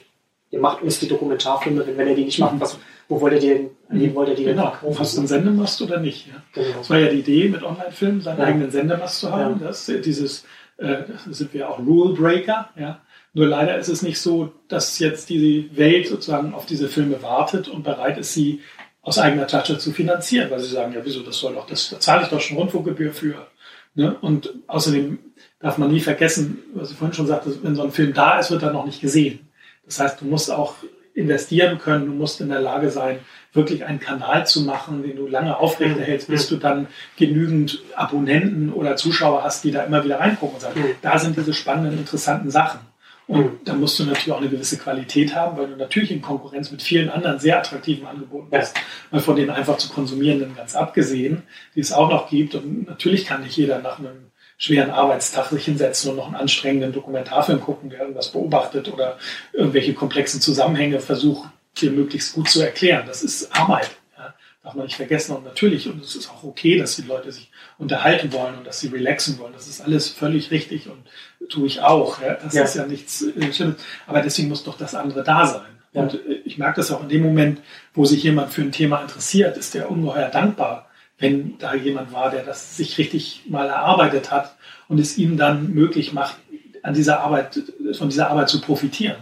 ihr macht uns die Dokumentarfilme, wenn, wenn ihr die nicht macht, was, wo wollt ihr die denn, an wen wollt ihr die genau. verkaufen? Hast du einen Sendemast oder nicht? Ja? Genau. Das war ja die Idee, mit Online-Filmen seinen ja. eigenen Sendemast zu haben. Ja. Das, dieses, äh, sind wir auch Rule Breaker, ja. Nur leider ist es nicht so, dass jetzt die Welt sozusagen auf diese Filme wartet und bereit ist, sie aus eigener Tasche zu finanzieren, weil sie sagen, ja, wieso, das soll doch, das da zahle ich doch schon Rundfunkgebühr für. Ne? Und außerdem darf man nie vergessen, was ich vorhin schon sagte, wenn so ein Film da ist, wird er noch nicht gesehen. Das heißt, du musst auch investieren können, du musst in der Lage sein, wirklich einen Kanal zu machen, den du lange aufrechterhältst, bis du dann genügend Abonnenten oder Zuschauer hast, die da immer wieder reingucken und sagen, da sind diese spannenden, interessanten Sachen. Und da musst du natürlich auch eine gewisse Qualität haben, weil du natürlich in Konkurrenz mit vielen anderen sehr attraktiven Angeboten bist, weil von denen einfach zu konsumierenden ganz abgesehen, die es auch noch gibt. Und natürlich kann nicht jeder nach einem schweren Arbeitstag sich hinsetzen und noch einen anstrengenden Dokumentarfilm gucken, der irgendwas beobachtet oder irgendwelche komplexen Zusammenhänge versucht, dir möglichst gut zu erklären. Das ist Arbeit. Ja, darf man nicht vergessen. Und natürlich, und es ist auch okay, dass die Leute sich unterhalten wollen und dass sie relaxen wollen. Das ist alles völlig richtig und tue ich auch. Ja? Das ja. ist ja nichts äh, Schlimmes. Aber deswegen muss doch das andere da sein. Und äh, ich merke das auch in dem Moment, wo sich jemand für ein Thema interessiert, ist der ungeheuer dankbar, wenn da jemand war, der das sich richtig mal erarbeitet hat und es ihm dann möglich macht, an dieser Arbeit, von dieser Arbeit zu profitieren.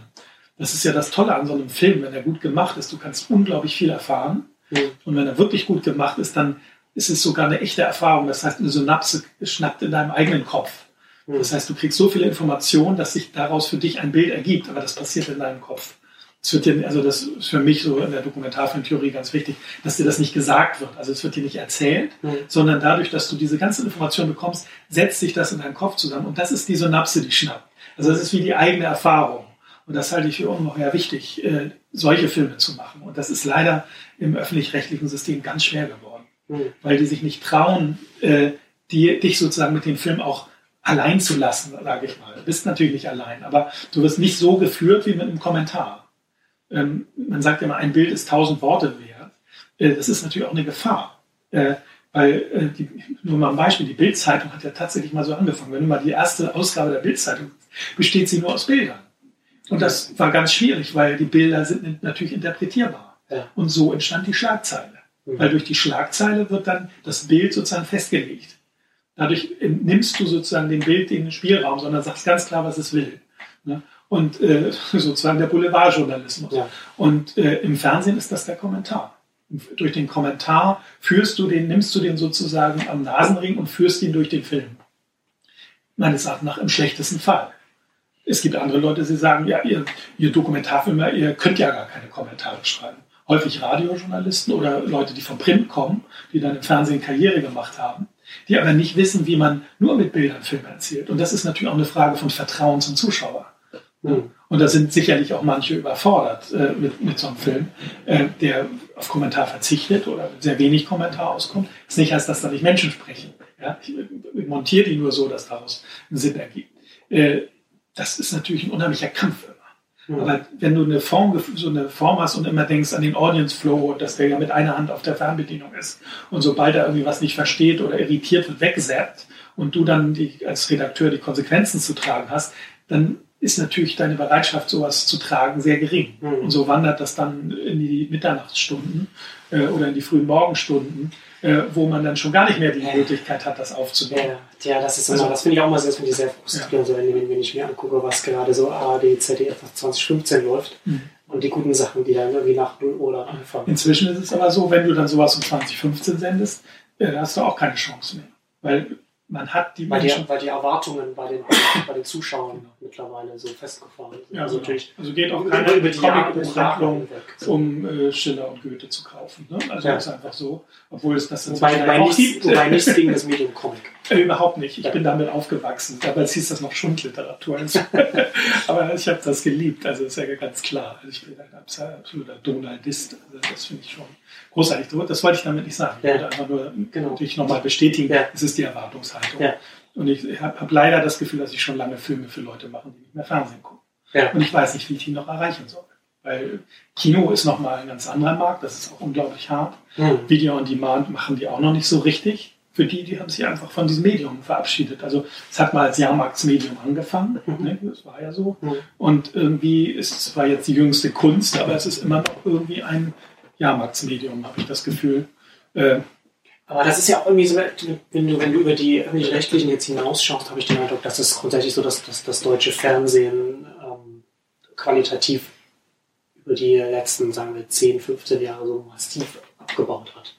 Das ist ja das Tolle an so einem Film, wenn er gut gemacht ist. Du kannst unglaublich viel erfahren. Mhm. Und wenn er wirklich gut gemacht ist, dann ist es sogar eine echte Erfahrung. Das heißt, eine Synapse schnappt in deinem eigenen Kopf. Mhm. Das heißt, du kriegst so viele Informationen, dass sich daraus für dich ein Bild ergibt, aber das passiert in deinem Kopf. Das wird dir, also das ist für mich so in der Dokumentarfilmtheorie ganz wichtig, dass dir das nicht gesagt wird. Also es wird dir nicht erzählt, mhm. sondern dadurch, dass du diese ganzen Informationen bekommst, setzt sich das in deinem Kopf zusammen. Und das ist die Synapse, die schnappt. Also das ist wie die eigene Erfahrung. Und das halte ich für ungeheuer wichtig, äh, solche Filme zu machen. Und das ist leider im öffentlich-rechtlichen System ganz schwer geworden, mhm. weil die sich nicht trauen, äh, die, dich sozusagen mit dem Film auch allein zu lassen, sage ich mal. Du bist natürlich nicht allein, aber du wirst nicht so geführt wie mit einem Kommentar. Ähm, man sagt immer, ein Bild ist tausend Worte wert. Äh, das ist natürlich auch eine Gefahr. Weil, die, nur mal ein Beispiel, die Bildzeitung hat ja tatsächlich mal so angefangen. Wenn du mal die erste Ausgabe der Bildzeitung besteht sie nur aus Bildern. Und das war ganz schwierig, weil die Bilder sind natürlich interpretierbar. Ja. Und so entstand die Schlagzeile. Mhm. Weil durch die Schlagzeile wird dann das Bild sozusagen festgelegt. Dadurch nimmst du sozusagen dem Bild den Spielraum, sondern sagst ganz klar, was es will. Ne? Und äh, sozusagen der Boulevardjournalismus. Ja. Und äh, im Fernsehen ist das der Kommentar. Durch den Kommentar führst du den, nimmst du den sozusagen am Nasenring und führst ihn durch den Film. Meines Erachtens nach im schlechtesten Fall. Es gibt andere Leute, die sagen, ja, ihr, ihr Dokumentarfilmer, ihr könnt ja gar keine Kommentare schreiben. Häufig Radiojournalisten oder Leute, die vom Print kommen, die dann im Fernsehen Karriere gemacht haben, die aber nicht wissen, wie man nur mit Bildern Filme erzählt. Und das ist natürlich auch eine Frage von Vertrauen zum Zuschauer. Mhm. Und da sind sicherlich auch manche überfordert äh, mit, mit so einem Film, äh, der auf Kommentar verzichtet oder sehr wenig Kommentar auskommt. Das nicht heißt, dass da nicht Menschen sprechen. Ja? Ich, ich montiere die nur so, dass daraus einen Sinn ergibt. Äh, das ist natürlich ein unheimlicher Kampf immer. Mhm. Aber wenn du eine Form, so eine Form hast und immer denkst an den Audience Flow, dass der ja mit einer Hand auf der Fernbedienung ist und sobald er irgendwie was nicht versteht oder irritiert wird, wegsappt und du dann die, als Redakteur die Konsequenzen zu tragen hast, dann ist natürlich deine Bereitschaft, sowas zu tragen, sehr gering. Mhm. Und so wandert das dann in die Mitternachtsstunden äh, oder in die frühen Morgenstunden, äh, wo man dann schon gar nicht mehr die Möglichkeit hat, das aufzunehmen. Ja, ja das ist immer, also, das finde ich auch mal ich sehr frustrierend, ja. wenn, wenn, ich mir angucke, was gerade so ARD, ZDF 2015 läuft. Mhm. Und die guten Sachen, die dann irgendwie nach 0 Uhr dann anfangen. Inzwischen ist es aber so, wenn du dann sowas um 2015 sendest, äh, hast du auch keine Chance mehr. Weil man hat die weil Menschen. Die, weil die Erwartungen bei den, bei den Zuschauern genau. mittlerweile so festgefahren sind. Ja, also, genau. natürlich also geht auch keine über die Comic-Buchhandlung, um äh, Schiller und Goethe zu kaufen. Ne? Also ja. ist einfach so. Obwohl es das wobei, wobei auch nichts, gibt. Wobei nichts gegen das Medium Comic. Äh, überhaupt nicht. Ich bin damit aufgewachsen. Damals hieß das noch Schundliteratur. Aber ich habe das geliebt. Also ist ja ganz klar. Also ich bin ein absoluter Donaldist. Also das finde ich schon großartig. Das wollte ich damit nicht sagen. Ich wollte einfach nur genau. dich nochmal bestätigen, ja. es ist die Erwartungshaltung. Ja. Und ich habe hab leider das Gefühl, dass ich schon lange Filme für Leute mache, die nicht mehr Fernsehen gucken. Ja. Und ich weiß nicht, wie ich die noch erreichen soll. Weil Kino ist nochmal ein ganz anderer Markt, das ist auch unglaublich hart. Mhm. Video on Demand machen die auch noch nicht so richtig. Für die, die haben sich einfach von diesem Medium verabschiedet. Also es hat mal als Jahrmarktsmedium angefangen, mhm. ne? das war ja so. Mhm. Und irgendwie ist es zwar jetzt die jüngste Kunst, aber es ist immer noch irgendwie ein Jahrmarktsmedium, habe ich das Gefühl. Äh, aber das ist ja auch irgendwie so, wenn du, wenn du über die öffentlich-rechtlichen jetzt hinausschaust, habe ich den Eindruck, dass es grundsätzlich so, dass, dass das deutsche Fernsehen ähm, qualitativ über die letzten, sagen wir, 10, 15 Jahre so massiv abgebaut hat.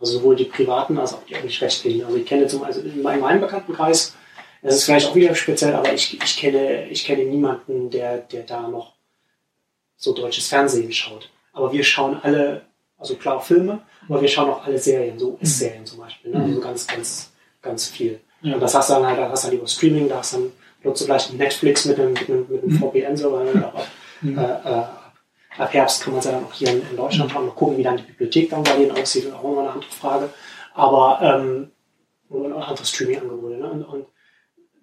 Also sowohl die privaten als auch die öffentlich-rechtlichen. Also ich kenne zum also in meinem Bekanntenkreis, das ist vielleicht auch wieder speziell, aber ich, ich, kenne, ich kenne niemanden, der, der da noch so deutsches Fernsehen schaut. Aber wir schauen alle, also klar Filme, aber wir schauen auch alle Serien, so US-Serien zum Beispiel. Ne? Mhm. Also ganz, ganz, ganz viel. Ja. Und das hast du dann halt, da hast du halt über Streaming, da hast du dann nutzt du gleich Netflix mit einem, mit einem, mit einem mhm. VPN-Server. Mhm. äh, äh, ab Herbst kann man es ja dann auch hier in, Deutschland haben. Mal gucken, wie dann die Bibliothek dann bei denen aussieht, auch immer eine andere Frage. Aber ähm, und andere Streaming-Angebote. Ne? Und, und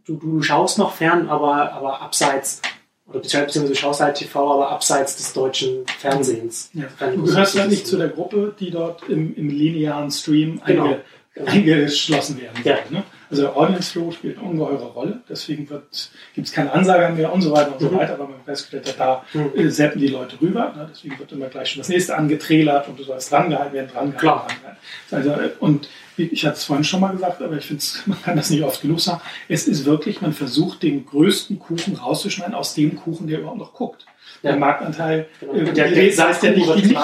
du, du schaust noch fern, aber, aber abseits oder beziehungsweise schaust halt TV, aber abseits des deutschen Fernsehens. Ja. Du gehörst ja nicht zu der Gruppe, die dort im, im linearen Stream genau. einge, eingeschlossen werden ja. Ne? Also der Audience Flow spielt eine ungeheure Rolle. Deswegen gibt es keine Ansager mehr und so weiter und so Mhm. weiter, weil man festgestellt hat, da Mhm. äh, zappen die Leute rüber. Ne? Deswegen wird immer gleich schon das nächste angeträlert und du sollst drangehalten werden, drangehalten. Klar. drangehalten. Also, äh, und ich hatte es vorhin schon mal gesagt, aber ich finde, man kann das nicht oft genug sagen. Es ist wirklich, man versucht, den größten Kuchen rauszuschneiden aus dem Kuchen, der überhaupt noch guckt. Ja. Der Marktanteil, Genau. äh, der- die der heißt ja nicht die, nicht,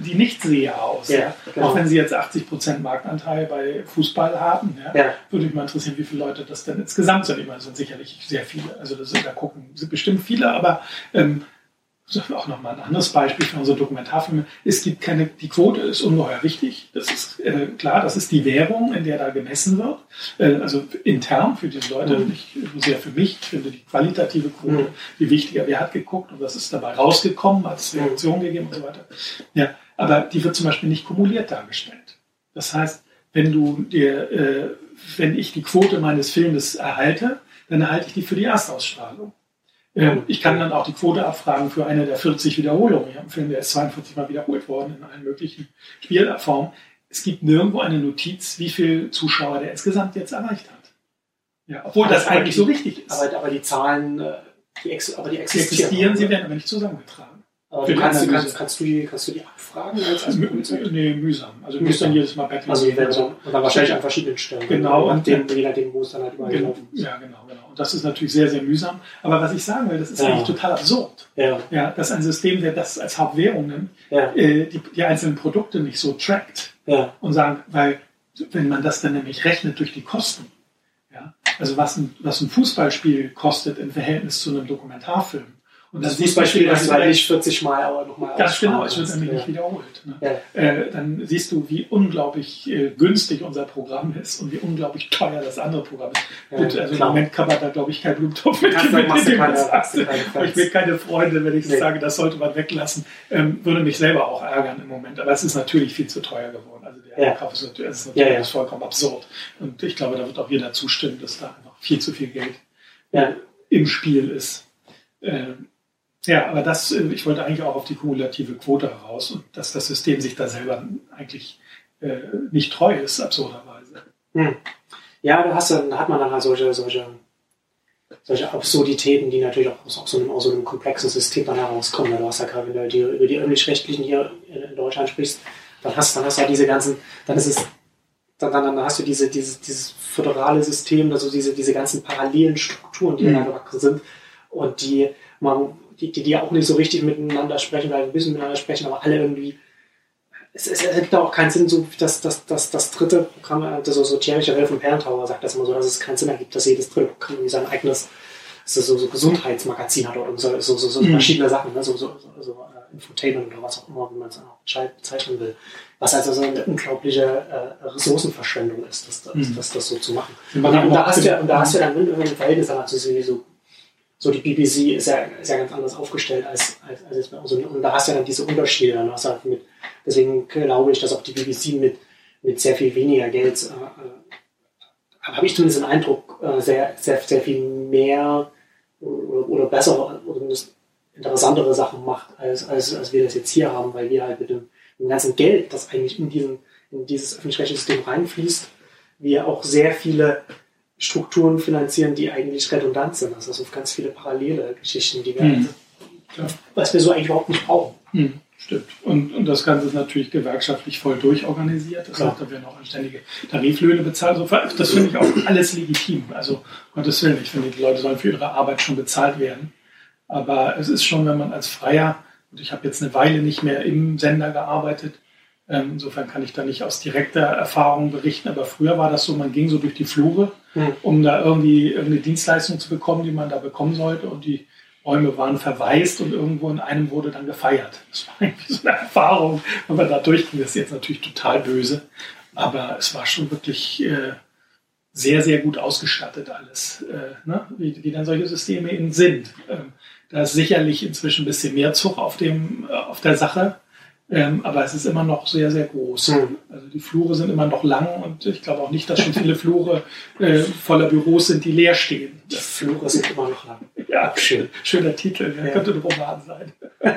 die Nichtseher aus. Ja, Ja, genau. Auch wenn sie jetzt 80% Marktanteil bei Fußball haben, ja, Ja. würde mich mal interessieren, wie viele Leute das denn insgesamt sind. Ich meine, es sind sicherlich sehr viele. Also das, da gucken sind bestimmt viele, aber ähm, auch nochmal ein anderes Beispiel für unsere Dokumentarfilme. Es gibt keine, die Quote ist ungeheuer wichtig. Das ist äh, klar, das ist die Währung, in der da gemessen wird. Äh, also intern für diese Leute, Mhm. nicht so sehr für mich. Ich finde die qualitative Quote Mhm. viel wichtiger. Wer hat geguckt und was ist dabei rausgekommen, hat es Mhm. Reaktion gegeben und so weiter. Ja, aber die wird zum Beispiel nicht kumuliert dargestellt. Das heißt, wenn du dir, äh, wenn ich die Quote meines Filmes erhalte, dann erhalte ich die für die Erstausstrahlung. Ähm, ich kann dann auch die Quote abfragen für eine der 40 Wiederholungen. Ich habe einen Film, der ist 42 Mal wiederholt worden in allen möglichen Spielformen. Es gibt nirgendwo eine Notiz, wie viele Zuschauer der insgesamt jetzt erreicht hat. Ja, obwohl Aber das eigentlich die- so wichtig ist. Aber, aber die Zahlen, äh, die, aber die existieren. existieren, sie werden aber nicht zusammengetragen. Aber du kannst, du kannst, kannst, du die, kannst du die abfragen als, als Also, nee, mühsam. Also du musst dann jedes Mal back Also, wenn du, und dann wahrscheinlich an verschiedenen Stellen. Genau, Und dem, je nachdem, wo es dann halt überall Genau, ja, genau, genau. Und das ist natürlich sehr, sehr mühsam. Aber was ich sagen will, das ist Ja. eigentlich total absurd. Ja, Ja, dass ein System, der das als Hauptwährung nimmt, ja, äh, die, die einzelnen Produkte nicht so trackt ja. und sagen, weil wenn man das dann nämlich rechnet durch die Kosten, ja, also was ein, was ein Fußballspiel kostet im Verhältnis zu einem Dokumentarfilm. Und Das Fußballspiel, das du halt nicht 40 Mal, aber nochmal Ganz genau, es wird nämlich nicht wiederholt. Ne? Ja. Äh, dann siehst du, wie unglaublich äh, günstig unser Programm ist und wie unglaublich teuer das andere Programm ist. Ja, Gut, also im klar. Moment kann man da, glaube ich, keinen Blumentopf mit Kannst du- machst du dem keine- das machst du sagst. keine Aber Ich bin keine Freunde, wenn ich Nee. sage, das sollte man weglassen. Ähm, würde mich selber auch ärgern im Moment. Aber es ist natürlich viel zu teuer geworden. Also der Ja. Einkauf ist natürlich, ist natürlich Ja, ja. das vollkommen absurd. Und ich glaube, da wird auch jeder zustimmen, dass da einfach viel zu viel Geld Ja. im Spiel ist. Ähm, ja, aber das, äh, ich wollte eigentlich auch auf die kumulative Quote heraus und dass das System sich da selber eigentlich äh, nicht treu ist, absurderweise. Hm. Ja, da hast du, dann hat man dann halt solche, solche, solche Absurditäten, die natürlich auch aus, aus, so, einem, aus so einem komplexen System dann herauskommen. Du hast ja gerade, wenn du die, über die öffentlich-rechtlichen hier in, Deutschland sprichst, dann hast, dann hast du halt diese ganzen, dann ist es, dann, dann, dann hast du diese, dieses, dieses föderale System, also diese, diese ganzen parallelen Strukturen, die Mhm. da gewachsen sind und die man, die, die, die auch nicht so richtig miteinander sprechen, weil ein bisschen miteinander sprechen, aber alle irgendwie es, es ergibt auch keinen Sinn, so dass das, das, das dritte Programm, das so, so Thierry Charel von Perlentauer sagt das immer so, dass es keinen Sinn ergibt, dass jedes dritte Programm irgendwie sein eigenes so, so, so Gesundheitsmagazin hat oder so, so, so, so Mhm. verschiedene Sachen, ne? so, so, so, so äh, Infotainment oder was auch immer, wie man es auch bezeichnen will. Was also so eine unglaubliche äh, Ressourcenverschwendung ist, das, das, Mhm. das, das so zu machen. Und, und, da hast du ja, und da hast du dann ein Verhältnis dann dazu, so, so die BBC ist ja, ist ja ganz anders aufgestellt als, als, als jetzt bei uns. Und, da hast du ja dann diese Unterschiede. Dann hast du halt mit, deswegen glaube ich, dass auch die BBC mit, mit sehr viel weniger Geld, äh, äh, habe ich zumindest den Eindruck, äh, sehr, sehr, sehr viel mehr oder, oder bessere oder interessantere Sachen macht, als, als, als wir das jetzt hier haben, weil wir halt mit dem, mit dem ganzen Geld, das eigentlich in, diesen, in dieses öffentlich-rechtliche System reinfließt, wir auch sehr viele Strukturen finanzieren, die eigentlich redundant sind. Also so ganz viele parallele Geschichten, die wir, Mhm. Was wir so eigentlich überhaupt nicht brauchen. Hm, stimmt. Und, und das Ganze ist natürlich gewerkschaftlich voll durchorganisiert. Das Klar. heißt, da werden auch anständige Tariflöhne bezahlt. Das finde ich auch alles legitim. Also, Gottes Willen, ich finde, die Leute sollen für ihre Arbeit schon bezahlt werden. Aber es ist schon, wenn man als Freier, und ich habe jetzt eine Weile nicht mehr im Sender gearbeitet, ähm, insofern kann ich da nicht aus direkter Erfahrung berichten, aber früher war das so, man ging so durch die Flure, Hm. um da irgendwie irgendeine Dienstleistung zu bekommen, die man da bekommen sollte. Und die Räume waren verwaist und irgendwo in einem wurde dann gefeiert. Das war irgendwie so eine Erfahrung, wenn man da durchging. Das ist jetzt natürlich total böse, aber es war schon wirklich äh, sehr, sehr gut ausgestattet alles, äh, ne? wie, wie dann solche Systeme eben sind. Ähm, da ist sicherlich inzwischen ein bisschen mehr Zug auf, dem, äh, auf der Sache, ähm, aber es ist immer noch sehr, sehr groß. Mhm. Also die Flure sind immer noch lang und ich glaube auch nicht, dass schon viele Flure äh, voller Büros sind, die leer stehen. Die Flure sind immer noch lang. Ja, schön. Schöner Titel, ja. Könnte ein Roman sein.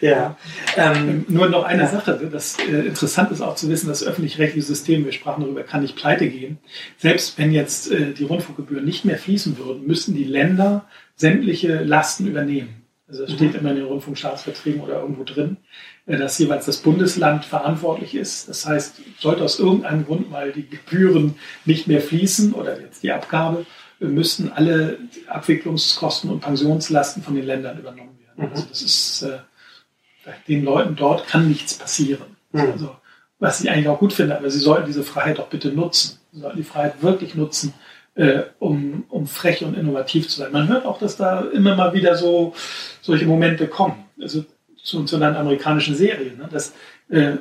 ja. Ähm, Nur noch eine ja. Sache, das äh, interessant ist auch zu wissen, das öffentlich-rechtliche System, wir sprachen darüber, kann nicht pleite gehen. Selbst wenn jetzt äh, die Rundfunkgebühren nicht mehr fließen würden, müssten die Länder sämtliche Lasten übernehmen. Also das steht immer in den Rundfunkstaatsverträgen oder irgendwo drin, äh, dass jeweils das Bundesland verantwortlich ist. Das heißt, sollte aus irgendeinem Grund mal die Gebühren nicht mehr fließen oder jetzt die Abgabe, müssten alle Abwicklungskosten und Pensionslasten von den Ländern übernommen werden. Mhm. Also das ist, äh, den Leuten dort kann nichts passieren. Mhm. Also, was ich eigentlich auch gut finde, aber sie sollten diese Freiheit doch bitte nutzen. Sie sollten die Freiheit wirklich nutzen, äh, um, um frech und innovativ zu sein. Man hört auch, dass da immer mal wieder so solche Momente kommen. Also zu, zu einer amerikanischen Serie. Ne? Das äh,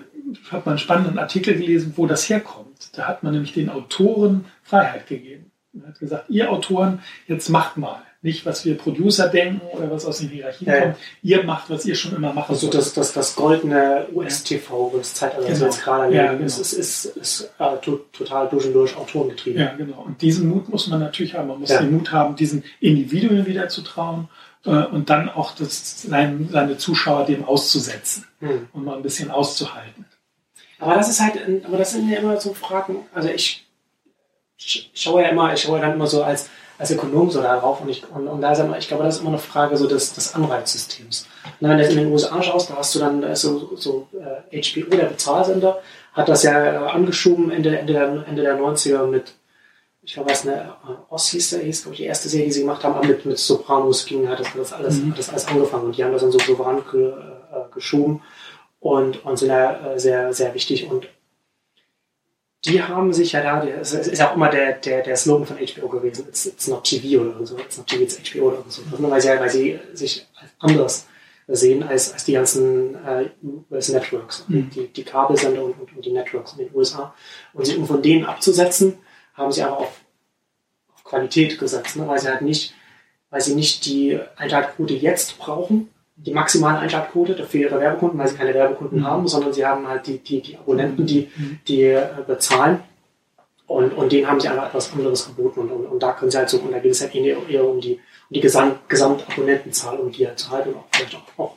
hat man einen spannenden Artikel gelesen, wo das herkommt. Da hat man nämlich den Autoren Freiheit gegeben. Er hat gesagt, ihr Autoren, jetzt macht mal. Nicht, was wir Producer denken oder was aus den Hierarchien ja. kommt. Ihr macht, was ihr schon immer macht. Also das, das, das goldene US-TV, das Zeitalter, genau. das jetzt gerade ja, genau. ist, ist, ist, ist äh, total durch und durch autorengetrieben. Ja, genau. Und diesen Mut muss man natürlich haben. Man muss ja. den Mut haben, diesen Individuen wieder zu trauen äh, und dann auch das, sein, seine Zuschauer dem auszusetzen hm. und mal ein bisschen auszuhalten. Aber das ist halt, aber das sind ja immer so Fragen, also ich schaue ja immer, ich schaue dann immer so als, als Ökonom so darauf und ich, und, und da ist immer, ich glaube, das ist immer eine Frage so des, des Anreizsystems. Und wenn du in den USA schaust, da hast du dann da so, so äh, HBO, der Bezahlsender, hat das ja äh, angeschoben Ende, Ende, der, Ende der 90er mit, ich glaube, was eine äh, Oz hieß, der hieß, glaube ich, die erste Serie, die sie gemacht haben, mit, mit Sopranos ging, hat das, das, alles, mhm. hat das alles angefangen und die haben das dann so souverän ge, äh, geschoben und, und sind da sehr, sehr wichtig und die haben sich ja da, es ist ja auch immer der, der, der Slogan von HBO gewesen, it's, it's not TV oder so, it's not TV, it's HBO oder so. Also weil, sie, weil sie sich anders sehen als, als die ganzen äh, US Networks, mhm. die, die Kabelsender und, und, die Networks in den USA. Und sie, um von denen abzusetzen, haben sie aber auf, auf Qualität gesetzt, ne? weil sie halt nicht, weil sie nicht die Einschaltquote jetzt brauchen, die maximale Einschaltquote für ihre Werbekunden, weil sie keine Werbekunden mhm. haben, sondern sie haben halt die, die, die Abonnenten, die, mhm. die äh, bezahlen. Und, und denen haben sie einfach etwas anderes geboten. Und, und, und da können sie halt so, und da geht es halt eher, eher um die, um die Gesamt, Gesamtabonnentenzahl, um die halt zu halten und auch vielleicht auch, auch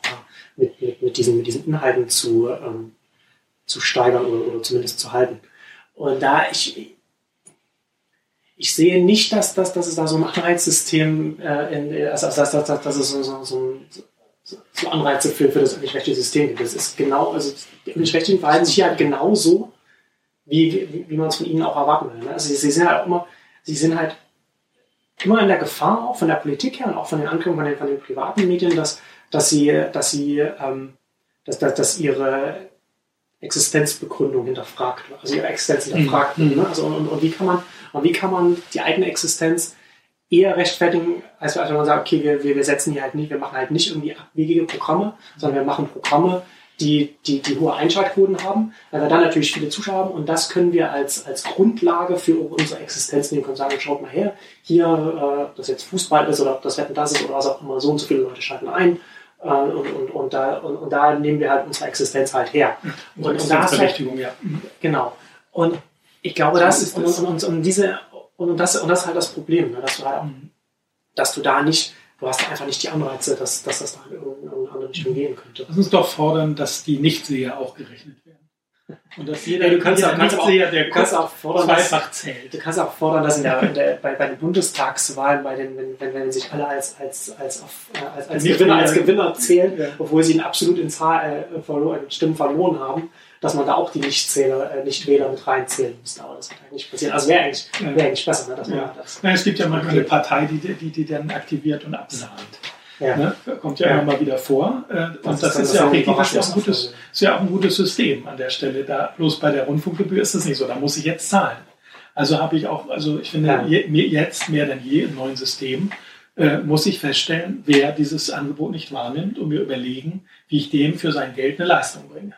mit, mit, mit, diesen, mit diesen Inhalten zu, ähm, zu steigern oder, oder zumindest zu halten. Und da ich, ich sehe nicht, dass, dass, dass es da so ein Anreizsystem, äh, in, also dass, dass, dass, dass es so, so, so ein so Anreize für, für das öffentlich-rechtliche System gibt. Das ist genau, also die öffentlich-rechtlichen verhalten sich ja genauso, wie, wie, wie man es von ihnen auch erwarten will. Ne? Also sie, sie, sind halt immer, sie sind halt immer in der Gefahr, auch von der Politik her und auch von den Ankündigungen von den, von den privaten Medien, dass, dass sie, dass sie, ähm, dass, dass, dass ihre Existenzbegründung hinterfragt wird, also ihre Existenz hinterfragt wird. Mhm. Ne? Also, und, und, wie kann man, und wie kann man die eigene Existenz eher rechtfertigen, als, als wenn man sagt, okay, wir, wir, wir setzen hier halt nicht, wir machen halt nicht irgendwie abwegige Programme, sondern wir machen Programme, die, die, die hohe Einschaltquoten haben, weil wir dann natürlich viele Zuschauer haben und das können wir als, als Grundlage für unsere Existenz nehmen und sagen, schaut mal her, hier, äh, das jetzt Fußball ist oder ob das Wetten das ist oder was auch immer, so und so viele Leute schalten ein. Äh, und, und, und, da, und, und da nehmen wir halt unsere Existenz halt her. Und, und da ist halt, ja. Genau. Und ich glaube, das, ist, und, und, und, diese, und das, und das ist halt das Problem, ne? dass, du halt, dass du da nicht, du hast einfach nicht die Anreize, dass, dass das da in irgendeine andere Richtung gehen könnte. Lass uns doch fordern, dass die Nichtseher auch gerechnet werden. Und dass jeder, ja, du kannst auch, Nichtseher, der kannst auch fordern, zweifach dass, zählt. Du kannst auch fordern, dass in der, in der, bei, bei den Bundestagswahlen, bei den, wenn, wenn, wenn sich alle als, als, als, als, als, Gewinner, als Gewinner zählen, ja. obwohl sie in absolut in, Zahl, äh, verloren, in Stimmen verloren haben, dass man da auch die Nichtzähler, äh, Nichtwähler mit reinzählen müsste. Aber das wird eigentlich nicht passieren. Also wäre eigentlich, wär eigentlich besser, ne, dass man ja. das. Ja, es gibt ja manchmal eine Partei, die, die, die dann aktiviert und absahnt. Ja. Ne? Kommt ja, ja. immer mal wieder vor. Äh, und das, das ist, ja auch, das ist, ein gutes, ist ja auch ein gutes System an der Stelle. Da, bloß bei der Rundfunkgebühr ist das nicht so. Da muss ich jetzt zahlen. Also habe ich auch, also ich finde, ja. je, jetzt mehr denn je im neuen System äh, muss ich feststellen, wer dieses Angebot nicht wahrnimmt und mir überlegen, wie ich dem für sein Geld eine Leistung bringe.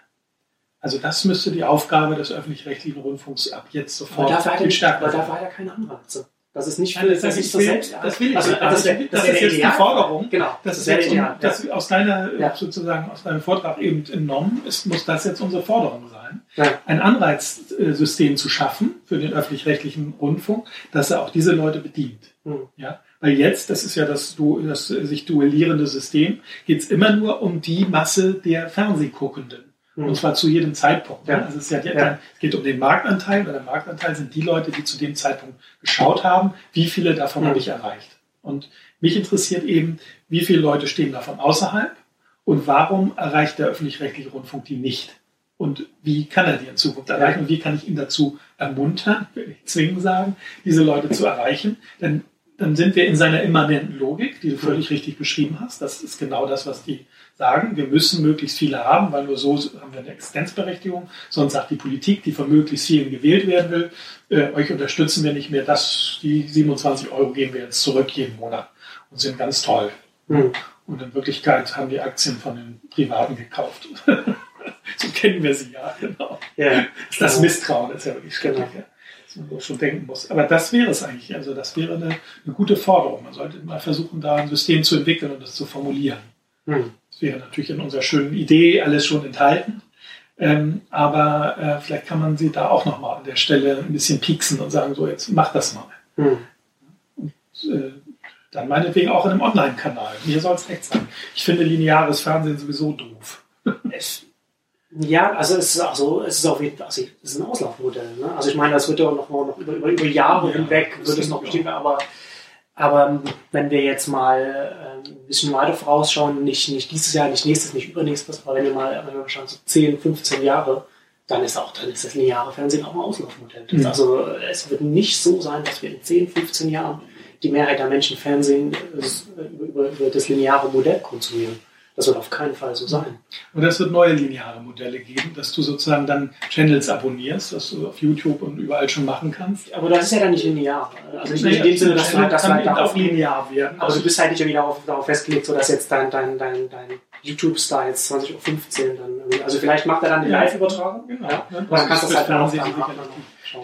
Also das müsste die Aufgabe des öffentlich-rechtlichen Rundfunks ab jetzt sofort aber viel stärker sein. Aber dafür hat er keine Anreize. Das ist nicht für, das, das, ist so selbst. Das will ich. Also, das, das, das, ist jetzt die Forderung. Genau. Das, ist jetzt ideal, das aus deiner ja. sozusagen aus deinem Vortrag eben entnommen ist, muss das jetzt unsere Forderung sein, ja. ein Anreizsystem zu schaffen für den öffentlich-rechtlichen Rundfunk, dass er auch diese Leute bedient. Mhm. Ja, Weil jetzt, das ist ja das, das sich duellierende System, geht es immer nur um die Masse der Fernsehguckenden. Mhm. Und zwar zu jedem Zeitpunkt. Ja. Also es, ja, ja. es geht um den Marktanteil, weil der Marktanteil sind die Leute, die zu dem Zeitpunkt geschaut haben, wie viele davon mhm. habe ich erreicht. Und mich interessiert eben, wie viele Leute stehen davon außerhalb und warum erreicht der öffentlich-rechtliche Rundfunk die nicht? Und wie kann er die in Zukunft erreichen? Und wie kann ich ihn dazu ermuntern, will ich zwingen sagen, diese Leute zu erreichen? Denn dann sind wir in seiner immanenten Logik, die du völlig richtig beschrieben hast. Das ist genau das, was die sagen. Wir müssen möglichst viele haben, weil nur so haben wir eine Existenzberechtigung. Sonst sagt die Politik, die von möglichst vielen gewählt werden will, äh, euch unterstützen wir nicht mehr. Das, die 27 Euro geben wir jetzt zurück jeden Monat und sind ganz toll. Mhm. Und in Wirklichkeit haben die Aktien von den Privaten gekauft. so kennen wir sie ja, genau. Ja, das genau. Misstrauen ist ja wirklich schrecklich. Genau. Ja man schon denken muss. Aber das wäre es eigentlich. Also das wäre eine, eine, gute Forderung. Man sollte mal versuchen, da ein System zu entwickeln und das zu formulieren. Hm. Das wäre natürlich in unserer schönen Idee alles schon enthalten. Ähm, aber äh, vielleicht kann man sie da auch nochmal an der Stelle ein bisschen pieksen und sagen, so jetzt mach das mal. Hm. Und, äh, dann meinetwegen auch in einem Online-Kanal. Mir soll es echt sein. Ich finde lineares Fernsehen sowieso doof. Es ja, also es ist auch so, es ist auf jeden Fall, also es ist ein Auslaufmodell. Ne? Also ich meine, das wird ja noch, noch über, über, über Jahre ja, hinweg, wird es noch bestehen, aber, aber wenn wir jetzt mal äh, ein bisschen weiter vorausschauen, nicht, nicht dieses Jahr, nicht nächstes, nicht übernächstes, aber wenn wir mal, wenn wir schauen, so 10, 15 Jahre, dann ist auch, dann ist das lineare Fernsehen auch ein Auslaufmodell. Mhm. Also es wird nicht so sein, dass wir in 10, 15 Jahren die Mehrheit der Menschen Fernsehen äh, über, über das lineare Modell konsumieren. Das wird auf keinen Fall so sein. Und es wird neue lineare Modelle geben, dass du sozusagen dann Channels abonnierst, was du auf YouTube und überall schon machen kannst. Aber das ist ja dann nicht linear. Also nicht, naja, in dem Sinne, dass du halt, dass halt auch linear werden. Aber du bist halt nicht irgendwie darauf, darauf festgelegt, so dass jetzt dein, dein, dein, dein YouTube-Star jetzt 20.15 Uhr dann Also vielleicht macht er dann die Live-Übertragung. Genau. Ja. Und dann kannst du das halt dann auch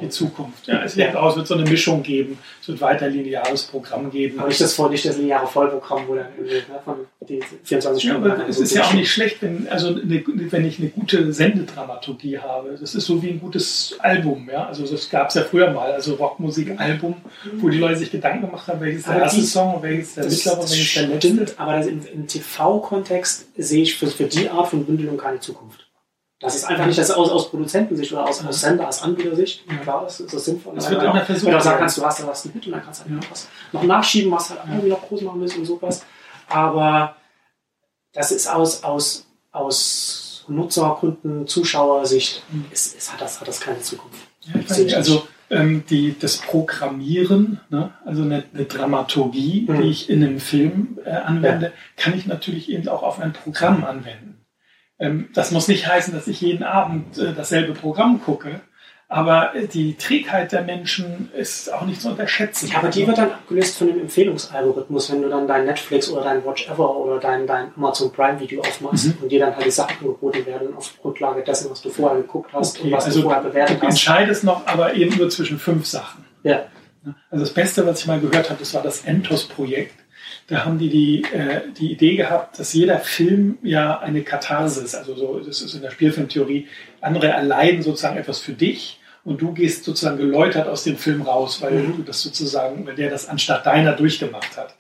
die Zukunft. Ja, es wird, es wird so eine Mischung geben. Es wird weiter lineares Programm geben. Aber nicht das, nicht das lineare Vollprogramm, wo dann ne, von die 24 Stunden. Ja, aber es ist ja auch nicht schlecht, wenn, also eine, wenn ich eine gute Sendedramaturgie habe. Das ist so wie ein gutes Album. Ja? Also das gab es ja früher mal, also Rockmusik-Album, wo die Leute sich Gedanken gemacht haben, welches aber der erste die, Song, welches der mittlere, welches der letzte. Aber das im, im TV-Kontext sehe ich für, für die Art von Bündelung keine Zukunft. Das ist einfach nicht das aus, aus Produzentensicht oder aus, aus Sender, aus Anbietersicht. Ja. Klar, das ist das sinnvoll. Das wird immer versucht. Wenn du sagen kannst, du hast da was mit und dann kannst du halt ja. was noch nachschieben, was halt irgendwie noch groß machen willst und sowas. Aber das ist aus, aus, aus Nutzer, Kunden, Zuschauersicht, mhm. ist, ist, hat, das, hat das keine Zukunft. Ja, ich also ähm, die, das Programmieren, ne? also eine, eine Dramaturgie, mhm. die ich in einem Film äh, anwende, kann ich natürlich eben auch auf ein Programm anwenden. Ähm, das muss nicht heißen, dass ich jeden Abend äh, dasselbe Programm gucke, aber äh, die Trägheit der Menschen ist auch nicht zu unterschätzen. Ja, aber die wird dann abgelöst von dem Empfehlungsalgorithmus, wenn du dann dein Netflix oder dein Watch Ever oder dein, dein Amazon Prime Video aufmachst mhm. und dir dann halt die Sachen angeboten werden auf Grundlage dessen, was du vorher geguckt hast okay, und was also du vorher bewertet du hast. Du entscheidest noch aber eben nur zwischen fünf Sachen. Ja. Also das Beste, was ich mal gehört habe, das war das Entos-Projekt da haben die die, äh, die Idee gehabt, dass jeder Film ja eine Katharsis, also so, das ist in der Spielfilmtheorie, andere erleiden sozusagen etwas für dich und du gehst sozusagen geläutert aus dem Film raus, weil mhm. du das sozusagen, weil der das anstatt deiner durchgemacht hat.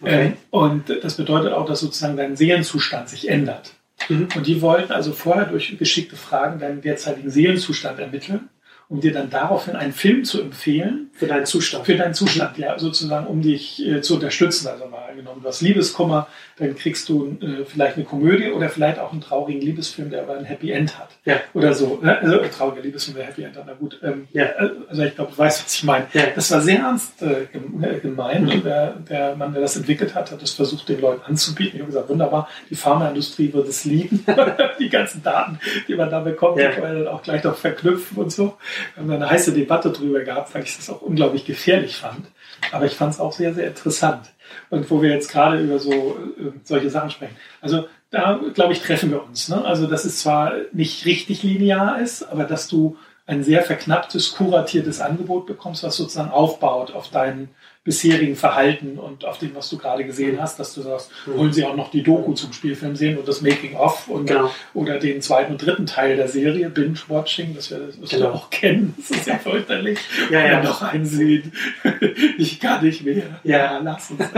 Okay. Äh, und das bedeutet auch, dass sozusagen dein Seelenzustand sich ändert. Mhm. Und die wollten also vorher durch geschickte Fragen deinen derzeitigen Seelenzustand ermitteln um dir dann daraufhin einen Film zu empfehlen. Für deinen Zustand. Für deinen Zustand, ja, sozusagen, um dich äh, zu unterstützen. Also mal angenommen, du hast Liebeskummer, dann kriegst du äh, vielleicht eine Komödie oder vielleicht auch einen traurigen Liebesfilm, der aber ein Happy End hat. Ja. Oder so. Ne? Also ein trauriger Liebesfilm, der Happy End hat. Na gut. Ähm, ja. Also ich glaube, du weißt, was ich meine. Ja. Das war sehr ernst äh, äh gemeint. Mhm. Der, der Mann, der das entwickelt hat, hat das versucht, den Leuten anzubieten. Ich habe gesagt, wunderbar, die Pharmaindustrie wird es lieben. die ganzen Daten, die man da bekommt, ja. die kann man dann auch gleich noch verknüpfen und so. Wir haben eine heiße Debatte drüber gehabt, weil ich das auch unglaublich gefährlich fand. Aber ich fand es auch sehr, sehr interessant. Und wo wir jetzt gerade über so äh, solche Sachen sprechen. Also da, glaube ich, treffen wir uns. Ne? Also dass es zwar nicht richtig linear ist, aber dass du ein sehr verknapptes, kuratiertes Angebot bekommst, was sozusagen aufbaut auf deinen bisherigen Verhalten und auf dem, was du gerade gesehen hast, dass du sagst, Mhm. wollen sie auch noch die Doku zum Spielfilm sehen und das Making-of Genau. oder den zweiten und dritten Teil der Serie, Binge-Watching, das wir, das wir Genau. auch kennen. Das ist ja fürchterlich. Ja, ja. Und noch einsehen, ich kann nicht mehr. Ja. lass uns.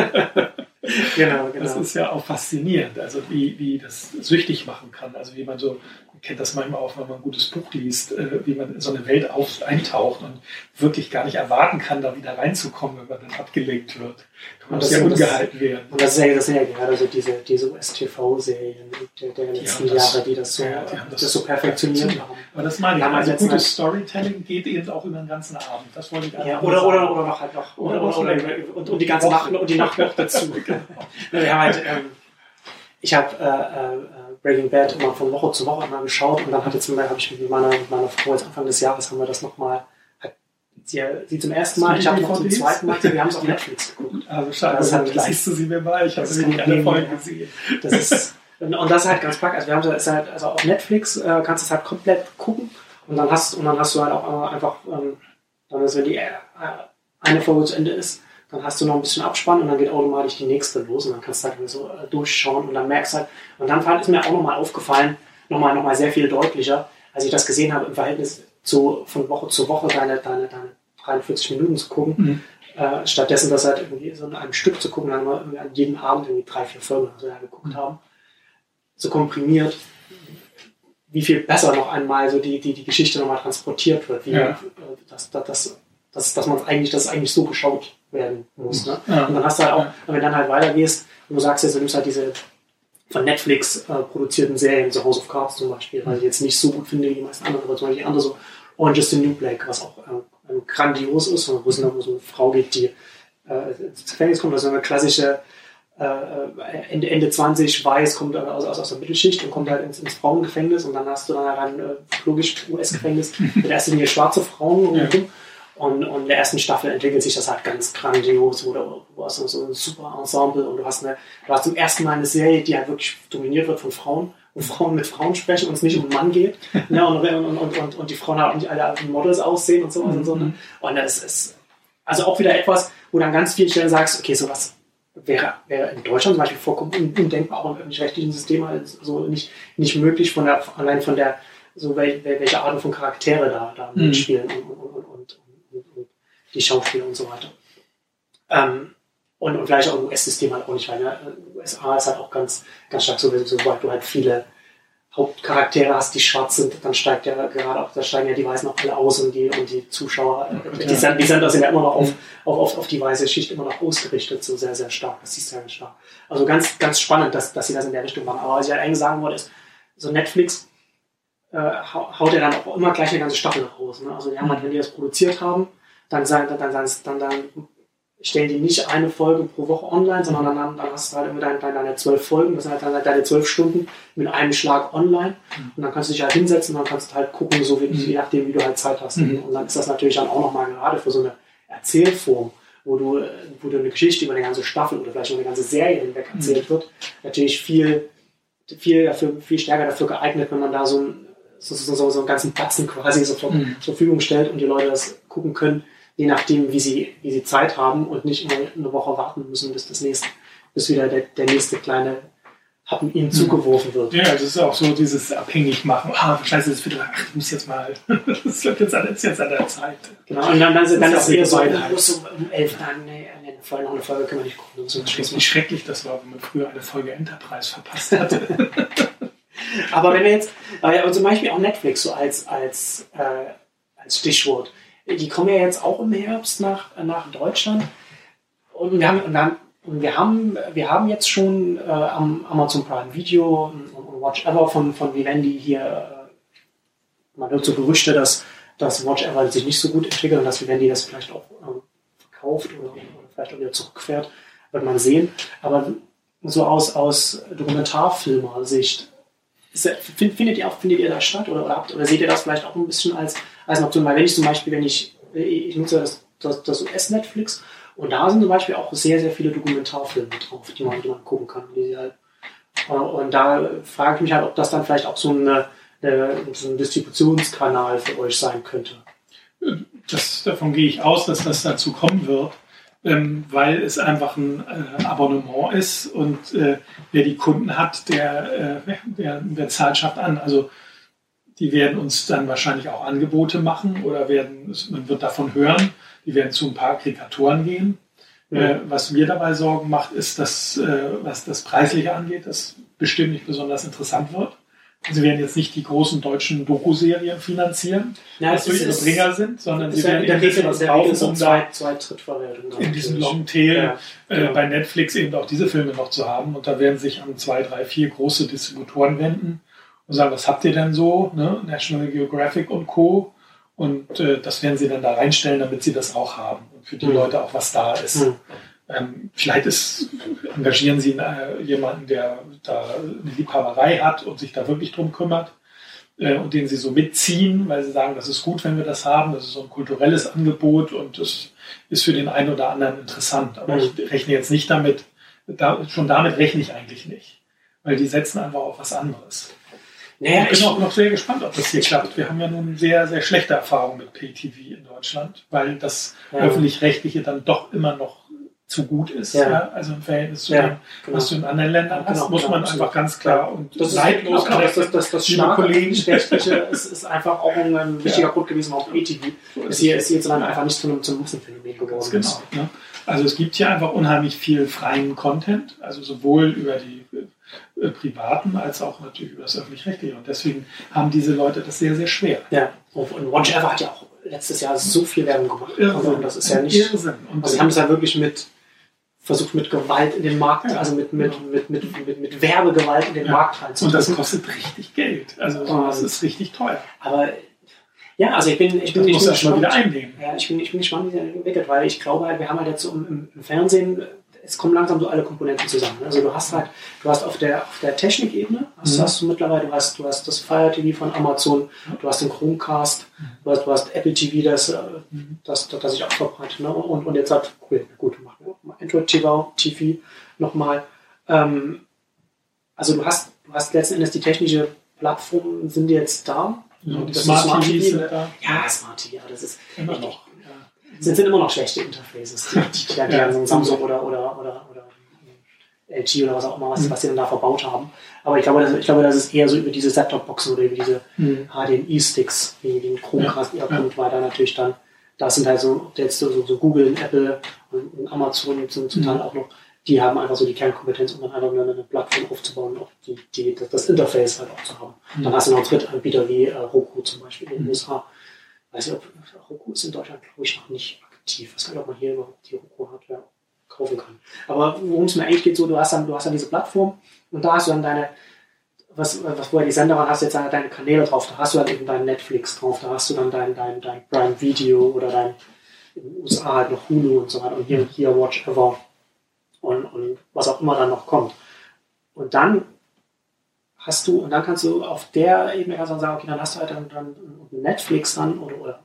Genau, Das genau. ist ja auch faszinierend, also wie, wie das süchtig machen kann. Also wie man so, kennt das manchmal auch, wenn man ein gutes Buch liest, äh, wie man in so eine Welt auf, eintaucht und wirklich gar nicht erwarten kann, da wieder reinzukommen, wenn man dann abgelenkt wird. Kann man Und das- das- ungehalten werden. Und das ist ja, das sind ja gerade so diese, diese US-TV-Serien der, der letzten das- Jahre, die das so, ja, die das, das so perfektioniert haben. Aber das meine ich. Ja, Also gutes Storytelling geht eben auch über den ganzen Abend. Das wollte ich einfach Ja, oder, sagen. oder, oder noch halt noch, oder, Oder oder, oder, und, und die ganze Nacht, und die Nacht noch dazu. Wir haben halt, ähm, ich habe äh, äh, Breaking Bad immer von Woche zu Woche immer geschaut und dann hat jetzt habe ich mit meiner, mit meiner Frau jetzt Anfang des Jahres haben wir das nochmal, sie, sie zum ersten Mal, ich habe noch zum zweiten Mal, wir haben es auf Netflix geguckt. Also schade, Das hat- leistest du sie mir mal. Ich habe nämlich kann alle Folgen gesehen. Das ist, und, und das ist halt ganz praktisch. Also wir haben das halt, also auf Netflix äh, kannst du es halt komplett gucken und dann hast, und dann hast du halt auch äh, einfach, ähm, dann ist, wenn die äh, eine Folge zu Ende ist, dann hast du noch ein bisschen Abspann und dann geht automatisch die nächste los und dann kannst du halt so äh, durchschauen und dann merkst du halt, und dann fand, ist mir auch nochmal aufgefallen, nochmal noch mal sehr viel deutlicher, als ich das gesehen habe im Verhältnis zu, von Woche zu Woche deine, deine, deine 43 Minuten zu gucken, Mhm. äh, stattdessen das halt irgendwie so in einem Stück zu gucken, dann mal irgendwie an jedem Abend irgendwie drei, vier Folgen so ja, geguckt haben, so komprimiert, wie viel besser noch einmal so die, die, die Geschichte nochmal transportiert wird, wie, Ja. äh, dass, dass, dass, dass, dass man eigentlich, dass es eigentlich so geschaut werden muss. Ne? Ja. Und dann hast du halt auch, wenn du dann halt weitergehst, und du sagst jetzt, du nimmst halt diese von Netflix äh, produzierten Serien, so House of Cards zum Beispiel, weil ich jetzt nicht so gut finde wie die meisten anderen, aber zum Beispiel die andere so Orange is the New Black, was auch ähm, grandios ist, wo es um so eine Frau geht, die äh, ins Gefängnis kommt, also eine klassische äh, Ende, Ende 20 weiß, kommt aus, aus, aus der Mittelschicht und kommt halt ins, ins Frauengefängnis und dann hast du dann ein äh, logisch US-Gefängnis mit erster Linie schwarze Frauen Ja. rundherum. Und, und in der ersten Staffel entwickelt sich das halt ganz grandios, wo du, hast so ein super Ensemble und du hast, eine, du hast zum ersten Mal eine Serie, die halt wirklich dominiert wird von Frauen, wo Frauen mit Frauen sprechen und es nicht um einen Mann geht. ne, und, und, und, und, und die Frauen halt auch nicht alle wie Models aussehen und sowas und so. Ne? Und das ist also auch wieder etwas, wo du an ganz vielen Stellen sagst, okay, sowas wäre, wäre in Deutschland zum Beispiel vollkommen un- undenkbar, auch im öffentlich-rechtlichen System halt so nicht, nicht möglich, von der, allein von der, so wel, wel, welche Arten von Charaktere da, da Mhm. mitspielen und, und, und, und, und, und die Schauspieler und so weiter. Ähm, und, und vielleicht auch im US-System halt auch nicht, weil ne, USA ist halt auch ganz, ganz stark so, sobald du halt viele Hauptcharaktere hast, die schwarz sind, dann steigt ja gerade auch, da steigen ja die Weißen auch alle aus und die, und die Zuschauer, äh, die. Send- die Sender sind ja immer noch auf, auf, auf, auf die weiße Schicht immer noch ausgerichtet, so sehr, sehr stark. Das siehst du ja ganz stark. Also ganz, ganz spannend, dass, dass sie das in der Richtung machen. Aber was ich halt eigentlich sagen wollte, ist, so Netflix äh, hau- haut ja dann auch immer gleich eine ganze Staffel raus. Ne? Also die haben halt, wenn die das produziert haben, dann, sagen, dann, dann, dann, dann stellen die nicht eine Folge pro Woche online, sondern dann, dann hast du halt immer deine, deine zwölf Folgen, das sind halt dann deine zwölf Stunden mit einem Schlag online. Und dann kannst du dich halt hinsetzen und dann kannst du halt gucken, so wie, je nachdem, wie du halt Zeit hast. Mhm. Und dann ist das natürlich dann auch nochmal gerade für so eine Erzählform, wo du, wo du eine Geschichte über eine ganze Staffel oder vielleicht über eine ganze Serie hinweg erzählt wird, natürlich viel, viel, dafür, viel stärker dafür geeignet, wenn man da so, ein, so, so, so, so einen ganzen Batzen quasi sofort Mhm. zur Verfügung stellt und die Leute das gucken können, je nachdem, wie sie, wie sie Zeit haben und nicht immer eine Woche warten müssen, bis das nächste, bis wieder der, der nächste kleine Happen ihnen zugeworfen wird. Ja, das ist auch so dieses abhängig machen. Ah, scheiße, das wird. Ach, ich muss jetzt mal. Das wird jetzt an, ist jetzt an der Zeit. Genau, und dann, dann, dann, Das ist es ja eher so, du musst so um elf, nein, nee, vorher noch eine Folge können wir nicht gucken, Schluss ist wie schrecklich das war, wenn man früher eine Folge Enterprise verpasst hatte. Aber wenn wir jetzt, äh, und zum Beispiel auch Netflix so als, als, äh, als Stichwort, die kommen ja jetzt auch im Herbst nach, nach Deutschland und wir haben, und dann, wir haben, wir haben jetzt schon äh, am Amazon Prime Video und, und Watch Ever von, von Vivendi hier, äh, man hört so Gerüchte, dass, dass Watch Ever sich nicht so gut entwickelt und dass Vivendi das vielleicht auch ähm, verkauft oder, oder vielleicht auch wieder zurückfährt, wird man sehen. Aber so aus, aus Dokumentarfilmer-Sicht, findet, ihr auch, findet ihr das statt oder, oder, habt, oder seht ihr das vielleicht auch ein bisschen als, als eine Option? Weil wenn ich zum Beispiel, wenn ich, ich nutze das, das, das US-Netflix und da sind zum Beispiel auch sehr, sehr viele Dokumentarfilme drauf, die man, die man gucken kann. Halt, äh, und da frage ich mich halt, ob das dann vielleicht auch so eine, äh, so ein Distributionskanal für euch sein könnte. Das, davon gehe ich aus, dass das dazu kommen wird, ähm, weil es einfach ein äh, Abonnement ist und äh, wer die Kunden hat, der, der, der zahlt schafft an. Also die werden uns dann wahrscheinlich auch Angebote machen oder werden, man wird davon hören, die werden zu ein paar Aggregatoren gehen. Mhm. Äh, was mir dabei Sorgen macht, ist, dass, äh, was das Preisliche angeht, das bestimmt nicht besonders interessant wird. Sie werden jetzt nicht die großen deutschen Doku-Serien finanzieren, Ja, was ist- durchaus Bringer sind, sondern sie werden in der ein bisschen Regel, was kaufen, um da zwei, zwei Trittverwertungen. in diesem natürlich. Longtail Ja, äh, genau. bei Netflix eben auch diese Filme noch zu haben. Und da werden sich an zwei, drei, vier große Distributoren wenden und sagen, was habt ihr denn so? Ne? National Geographic und Co. Und äh, das werden sie dann da reinstellen, damit sie das auch haben und für die Mhm. Leute auch was da ist. Mhm. Ähm, vielleicht ist, engagieren sie äh, jemanden, der da eine Liebhaberei hat und sich da wirklich drum kümmert äh, und den sie so mitziehen, weil sie sagen, das ist gut, wenn wir das haben, das ist so ein kulturelles Angebot und das ist für den einen oder anderen interessant. Aber Mhm. ich rechne jetzt nicht damit, da, schon damit rechne ich eigentlich nicht, weil die setzen einfach auf was anderes. Naja, ich bin ich, auch noch sehr gespannt, ob das hier klappt. Wir haben ja nun sehr, sehr schlechte Erfahrungen mit PayTV in Deutschland, weil das Ja. öffentlich-rechtliche dann doch immer noch zu gut ist. Ja. Ja. Also im Verhältnis zu Ja, dem, genau. was du in anderen Ländern Genau, hast, muss genau, man absolut. einfach ganz klar und das ist neidlos genau, das, das, das, das Liebe starke Kollegen. Rechtliche ist, ist einfach auch ein, ein wichtiger. Grund gewesen, warum ATV So ist hier, ist hierzulande einfach nicht zu einem, zum Massenphänomen geworden genau. Ne? Also es gibt hier einfach unheimlich viel freien Content, also sowohl über die äh, privaten als auch natürlich über das öffentlich-rechtliche. Und deswegen haben diese Leute das sehr, sehr schwer. Ja, und, Watch Ever hat ja auch letztes Jahr so viel Werbung gemacht. Irrsinn. Also das ist ja nicht. Irrsinn. Und Also sie haben es ja wirklich mit versucht mit Gewalt in den Markt, Ja. also mit, mit, mit, mit, mit, mit Werbegewalt in den Ja. Markt Und das kostet richtig Geld. Also das ist richtig teuer. Aber ja, also ich bin, ich bin, Das ich muss bin mal wieder gespannt. einnehmen. Ja, ich bin, ich bin gespannt, wie das entwickelt, weil ich glaube halt, wir haben halt jetzt im, im- im Fernsehen, es kommen langsam so alle Komponenten zusammen. Also du hast halt, du hast auf der, auf der Technikebene, hast, Mhm. hast du mittlerweile, du hast, du hast das Fire TV von Amazon, du hast den Chromecast, du hast, du hast Apple TV, das, äh, Mhm. das, das, das sich auch verbreitet. Ne? Und, und jetzt hat, cool, gut, machen wir mal Android TV, TV nochmal. Ähm, also du hast, du hast letzten Endes die technische Plattform, sind jetzt da. Ja, die Das Smart, ist Smart TV, da. Ja, Smart TV, aber das ist Immer noch. Sind, sind immer noch schlechte Interfaces, die, die, die, die Ja. ein Samsung oder, oder, oder, oder LG oder was auch immer, was, Mhm. was die dann da verbaut haben. Aber ich glaube, das, ich glaube, das ist eher so über diese Set-Top-Boxen oder über diese Mhm. HDMI-Sticks, wie ein Chromecast eher kommt, weil da natürlich dann, da sind halt so, jetzt so, so Google und Apple und, und Amazon sind zum Mhm. Teil auch noch, die haben einfach so die Kernkompetenz, um dann einfach eine, eine Plattform aufzubauen und auch die, die, das, das Interface halt auch zu haben. Mhm. Dann hast du noch Drittanbieter wie äh, Roku zum Beispiel in den Mhm. USA. Weiß nicht, ob Roku ist in Deutschland, glaube ich, noch nicht aktiv. Ich weiß gar nicht, ob man hier überhaupt die Roku-Hardware kaufen kann. Aber worum es mir eigentlich geht, so, du hast dann, du hast dann diese Plattform und da hast du dann deine, was, was vorher die Sender waren, hast du jetzt dann deine Kanäle drauf, da hast du dann eben dein Netflix drauf, da hast du dann dein, dein, dein Prime Video oder dein in den USA halt noch Hulu und so weiter und hier, hier Watch Ever und, und was auch immer dann noch kommt. Und dann hast du, und dann kannst du auf der Ebene kannst du dann sagen, okay, dann hast du halt dann, dann Netflix dann oder, oder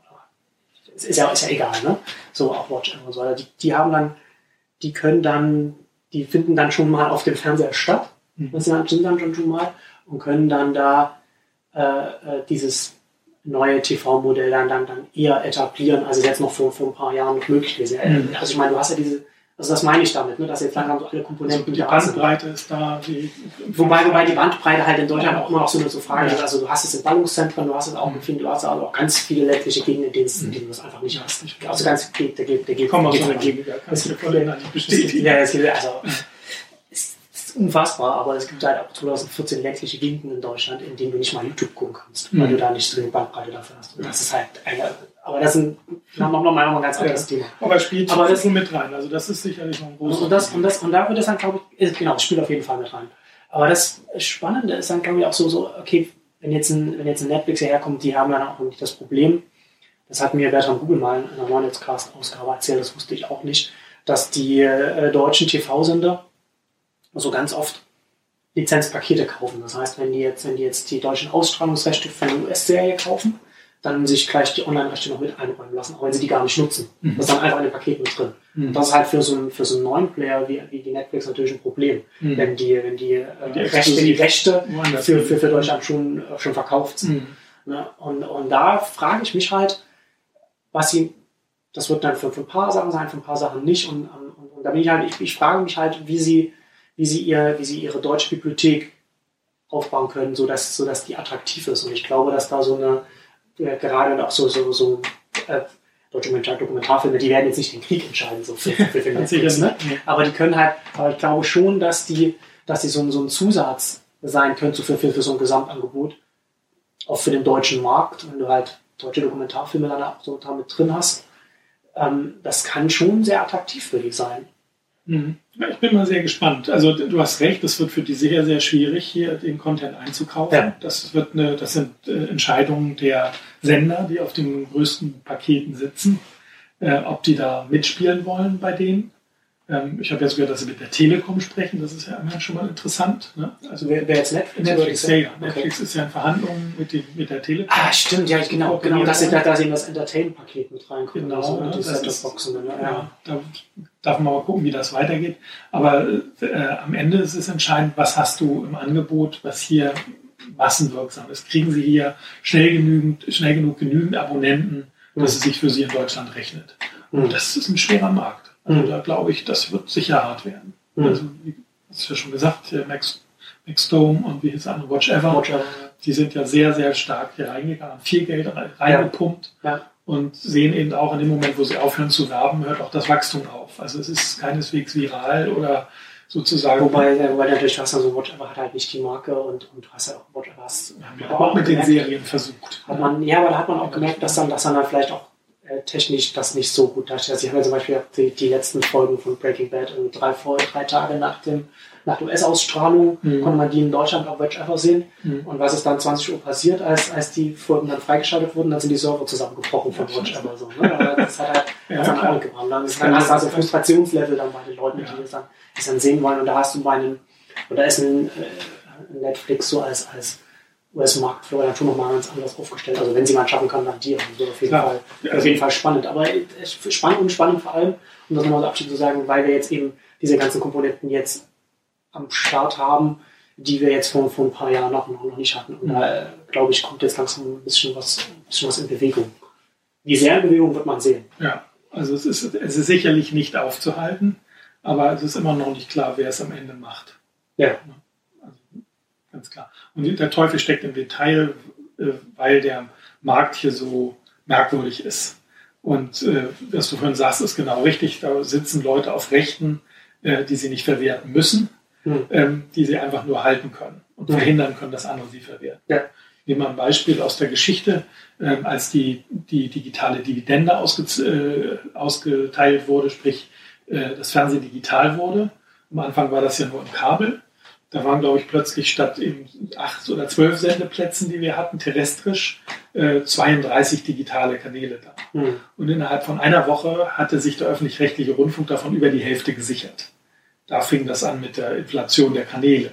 ist ist ja, ist ja egal, ne? So auch Watch und so weiter. Die, die haben dann, die können dann, die finden dann schon mal auf dem Fernseher statt. Mhm. Das sind dann, schon, schon mal und können dann da äh, äh, dieses neue TV-Modell dann, dann, dann eher etablieren, als es jetzt noch vor, vor ein paar Jahren möglich gewesen wäre. Mhm. Also ich meine, du hast ja diese, also das meine ich damit, ne, dass jetzt langsam so alle Also Komponenten die da sind. Bandbreite ist da. Wobei, wobei die Bandbreite halt in Deutschland auch immer noch so eine so Frage Ja. ist. Also du hast es in Ballungszentren, du hast es auch in vielen, du hast aber auch ganz viele ländliche Gegenden, in denen in denen du das einfach nicht hast. Also ganz, der geht, der geht, der geht. Aus geht so kannst du voll nicht bestätigen. Ja, es gibt, also, es ist unfassbar, aber es gibt halt auch 2014 ländliche Gegenden in Deutschland, in denen du nicht mal YouTube gucken kannst, weil Mhm. du da nicht dringend Bandbreite dafür hast. Und das ist halt, eine, aber das ist ein, noch, noch ein ganz anderes Thema. Aber spielt Aber das- mit rein. Also das ist sicherlich noch ein großes Und das, und das, und da wird es dann, glaube ich, genau, das spielt auf jeden Fall mit rein. Aber das Spannende ist dann, glaube ich, auch so, so, okay, wenn jetzt ein, wenn jetzt ein Netflix hierher kommt, die haben dann auch nicht das Problem, das hat mir Bertram Google mal in einer One-Cast-Ausgabe erzählt, das wusste ich auch nicht, dass die äh, deutschen TV-Sender so ganz oft Lizenzpakete kaufen. Das heißt, wenn die jetzt, wenn die jetzt die deutschen Ausstrahlungsrechte für eine US-Serie kaufen, dann sich gleich die Online-Rechte noch mit einräumen lassen, auch wenn sie die gar nicht nutzen. Mhm. Das ist dann einfach in dem Paket mit drin. Mhm. Das ist halt für so einen, für so einen neuen Player wie, wie die Netflix natürlich ein Problem, Mhm. wenn die, wenn die, äh, die Rechte, die Rechte für, für, für Deutschland schon, äh, schon verkauft sind. Mhm. Ne? Und, und da frage ich mich halt, was sie, das wird dann für, für ein paar Sachen sein, für ein paar Sachen nicht. Und, und, und da bin ich halt, ich, ich frage mich halt, wie sie, wie sie ihr, wie sie ihre deutsche Bibliothek aufbauen können, sodass, sodass die attraktiv ist. Und ich glaube, dass da so eine, äh, gerade auch so, so, so äh, Dokumentar, Dokumentarfilme, die werden jetzt nicht den Krieg entscheiden, so für, für, Netflix, ne? nicht. Aber die können halt, aber ich glaube schon, dass die, dass die so, ein- so ein Zusatz sein können für, für, für so ein Gesamtangebot, auch für den deutschen Markt, wenn du halt deutsche Dokumentarfilme dann auch so da mit drin hast. Ähm, das kann schon sehr attraktiv für die sein. Mhm. Ja, ich bin mal sehr gespannt. Also du hast recht, es wird für die sehr, sehr schwierig, hier den Content einzukaufen. Ja. Das, wird eine, das sind äh, Entscheidungen der Sender, die auf den größten Paketen sitzen, äh, ob die da mitspielen wollen bei denen. Ähm, ich habe jetzt gehört, dass sie mit der Telekom sprechen. Das ist ja immerhin schon mal interessant. Ne? Also wer, wer jetzt Netflix, Netflix, ja, ja. Okay. Netflix ist ja in Verhandlungen mit, den, mit der Telekom. Ah, stimmt, ja, genau, genau. Dass sie, da, dass sie in das Entertain-Paket mit reinkommen. Genau, also, ne, das dann, Ja, ja. Ja, da darf man mal gucken, wie das weitergeht. Aber äh, am Ende ist es entscheidend, was hast du im Angebot, was hier massenwirksam ist. Kriegen Sie hier schnell, genügend, schnell genug genügend Abonnenten, dass es sich für Sie in Deutschland rechnet. Und das ist ein schwerer Markt. Also Mhm. da glaube ich, das wird sicher hart werden. Also, wie hast du ja schon gesagt, Max, Max Dome und wie hieß andere, Watch Ever, Roger, die sind ja sehr, sehr stark hier reingegangen, haben viel Geld reingepumpt ja. und sehen eben auch in dem Moment, wo sie aufhören zu werben, hört auch das Wachstum auf. Also es ist keineswegs viral oder sozusagen. Wobei, äh, wobei natürlich, du hast so Whatever hat halt nicht die Marke und, und du hast ja auch Whatever haben wir auch mit den gemerkt, Serien versucht. Hat man, ja, aber da hat man auch gemerkt, dass dann, dass dann, dann vielleicht auch äh, technisch das nicht so gut darstellt. Also ich habe ja zum Beispiel die, die letzten Folgen von Breaking Bad irgendwie drei, drei Tage nach dem nach US-Ausstrahlung Mhm. konnte man die in Deutschland auf Watch Ever sehen. Mhm. Und was ist dann 20 Uhr passiert, als, als die Folgen dann freigeschaltet wurden, dann sind die Server zusammengebrochen von scheiße. Ever. So, ne? Aber das hat halt Ja, das hat klar. auch gebracht. Dann, ist- dann hast du also. Frustrationslevel dann bei den Leuten, Ja. die das dann, es dann sehen wollen. Und da hast du bei einem, oder ist ein, äh, Netflix so als, als US-Marktführer dann schon nochmal ganz anders aufgestellt. Also wenn sie mal schaffen kann, dann die. Also auf jeden, Klar. Fall, Ja, auf jeden Fall spannend. Aber spannend und spannend vor allem, um das nochmal so abschließend zu sagen, weil wir jetzt eben diese ganzen Komponenten jetzt am Start haben, die wir jetzt vor, vor ein paar Jahren noch, noch nicht hatten. Und da, äh, glaube ich, kommt jetzt langsam ein bisschen was, ein bisschen was in Bewegung. Wie sehr in Bewegung wird man sehen. Ja, also es ist, es ist sicherlich nicht aufzuhalten, aber es ist immer noch nicht klar, wer es am Ende macht. Ja. Also, ganz klar. Und der Teufel steckt im Detail, äh, weil der Markt hier so merkwürdig ist. Und äh, was du vorhin sagst, ist genau richtig. Da sitzen Leute auf Rechten, äh, die sie nicht verwerten müssen, Hm. ähm, die sie einfach nur halten können und Mhm. verhindern können, dass andere sie verwerten. Ja. Nehmen wir ein Beispiel aus der Geschichte, ähm, als die, die digitale Dividende äh, ausgeteilt wurde, sprich äh, das Fernsehen digital wurde. Am Anfang war das ja nur im Kabel. Da waren, glaube ich, plötzlich statt eben acht oder zwölf Sendeplätzen, die wir hatten, terrestrisch, äh, 32 digitale Kanäle da. Hm. Und innerhalb von einer Woche hatte sich der öffentlich-rechtliche Rundfunk davon über die Hälfte gesichert. Da fing das an mit der Inflation der Kanäle.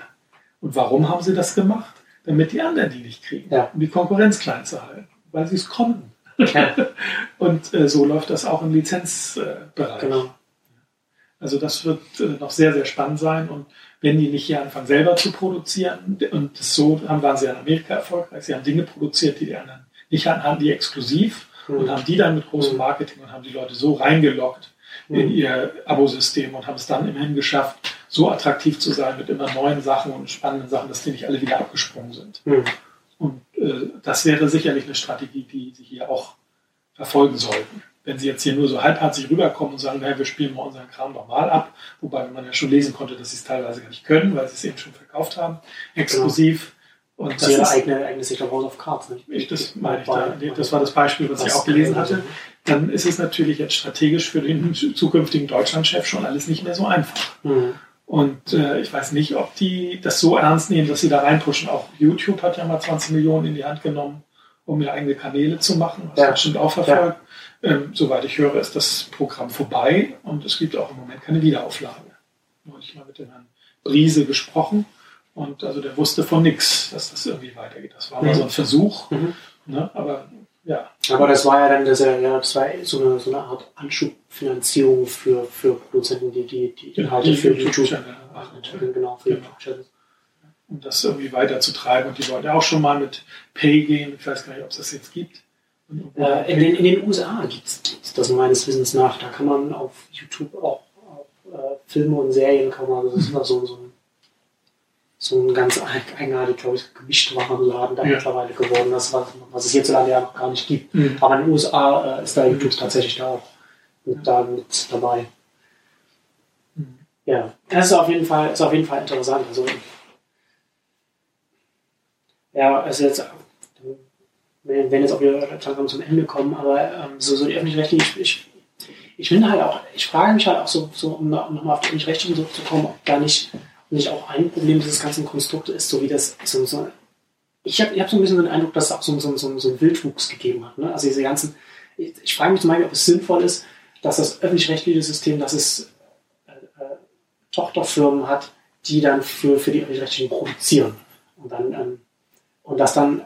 Und warum haben sie das gemacht? Damit die anderen die nicht kriegen, Ja. um die Konkurrenz klein zu halten, weil sie es konnten. Ja, Und äh, so läuft das auch im Lizenzbereich. genau. Also das wird äh, noch sehr, sehr spannend sein. Und wenn die nicht hier anfangen, selber zu produzieren, und so haben, waren sie in Amerika erfolgreich, sie haben Dinge produziert, die die anderen nicht hatten, haben die exklusiv und Hm. haben die dann mit großem Mhm. Marketing und haben die Leute so reingeloggt in Mhm. ihr Abosystem und haben es dann immerhin geschafft, so attraktiv zu sein mit immer neuen Sachen und spannenden Sachen, dass die nicht alle wieder abgesprungen sind. Hm. Und äh, das wäre sicherlich eine Strategie, die sie hier auch verfolgen sollten. Wenn sie jetzt hier nur so halbherzig rüberkommen und sagen, naja, wir spielen mal unseren Kram normal ab, wobei man ja schon lesen konnte, dass sie es teilweise gar nicht können, weil sie es eben schon verkauft haben, exklusiv. Und Das ihre eigene, eigene Sicht auf House of Cards. Nicht? ich, das meine ich da, das war das Beispiel, was ich Was- auch gelesen hatte. Dann ist es natürlich jetzt strategisch für den zukünftigen Deutschlandchef schon alles nicht mehr so einfach. Hm. Und äh, ich weiß nicht, ob die das so ernst nehmen, dass sie da reinpushen. Auch YouTube hat ja mal 20 Millionen in die Hand genommen, um ihre eigene Kanäle zu machen. Das Ja. ja. bestimmt auch verfolgt. Ähm, soweit ich höre, ist das Programm vorbei und es gibt auch im Moment keine Wiederauflage. Neulich mal mit dem Herrn Briese gesprochen und also der wusste von nichts, dass das irgendwie weitergeht. Das war mal Mhm. so ein Versuch. Mhm. Ne? Aber ja. Aber das war ja dann das, ja, das war so, eine, so eine Art Anschubfinanzierung für, für Produzenten, die die, die Inhalte für YouTube machen. Genau, für genau. YouTube um das irgendwie weiterzutreiben. Und die wollten auch schon mal mit Pay gehen. Ich weiß gar nicht, ob es das jetzt gibt. Äh, in, den, in, den, USA gibt es das meines Wissens nach. Da kann man auf YouTube auch, auch äh, Filme und Serien kann man, das ist immer so, so, ein, so ein ganz eigenartig, glaube ich, Gemischtwarenladen da ja. mittlerweile geworden, das, was, was es hierzulande ja noch gar nicht gibt. Mhm. Aber in den USA äh, ist da YouTube tatsächlich da auch mit, da mit dabei. Mhm. Ja, das ist auf jeden Fall, ist auf jeden Fall interessant. Also ja, also jetzt, wenn jetzt auch wieder langsam zum Ende kommen, aber ähm, so, so die öffentlich-rechtlichen, ich, ich, ich finde halt auch, ich frage mich halt auch so, so um, nochmal auf die öffentlich-rechtlichen zurückzukommen, ob gar nicht, nicht auch ein Problem dieses ganzen Konstrukts ist, so wie das, so, so ich habe hab so ein bisschen den Eindruck, dass es auch so, so, so, so einen Wildwuchs gegeben hat. Ne? Also diese ganzen, ich, ich frage mich zum Beispiel, ob es sinnvoll ist, dass das öffentlich-rechtliche System, dass es äh, äh, Tochterfirmen hat, die dann für, für die öffentlich-rechtlichen produzieren. Und dann ähm, und das dann,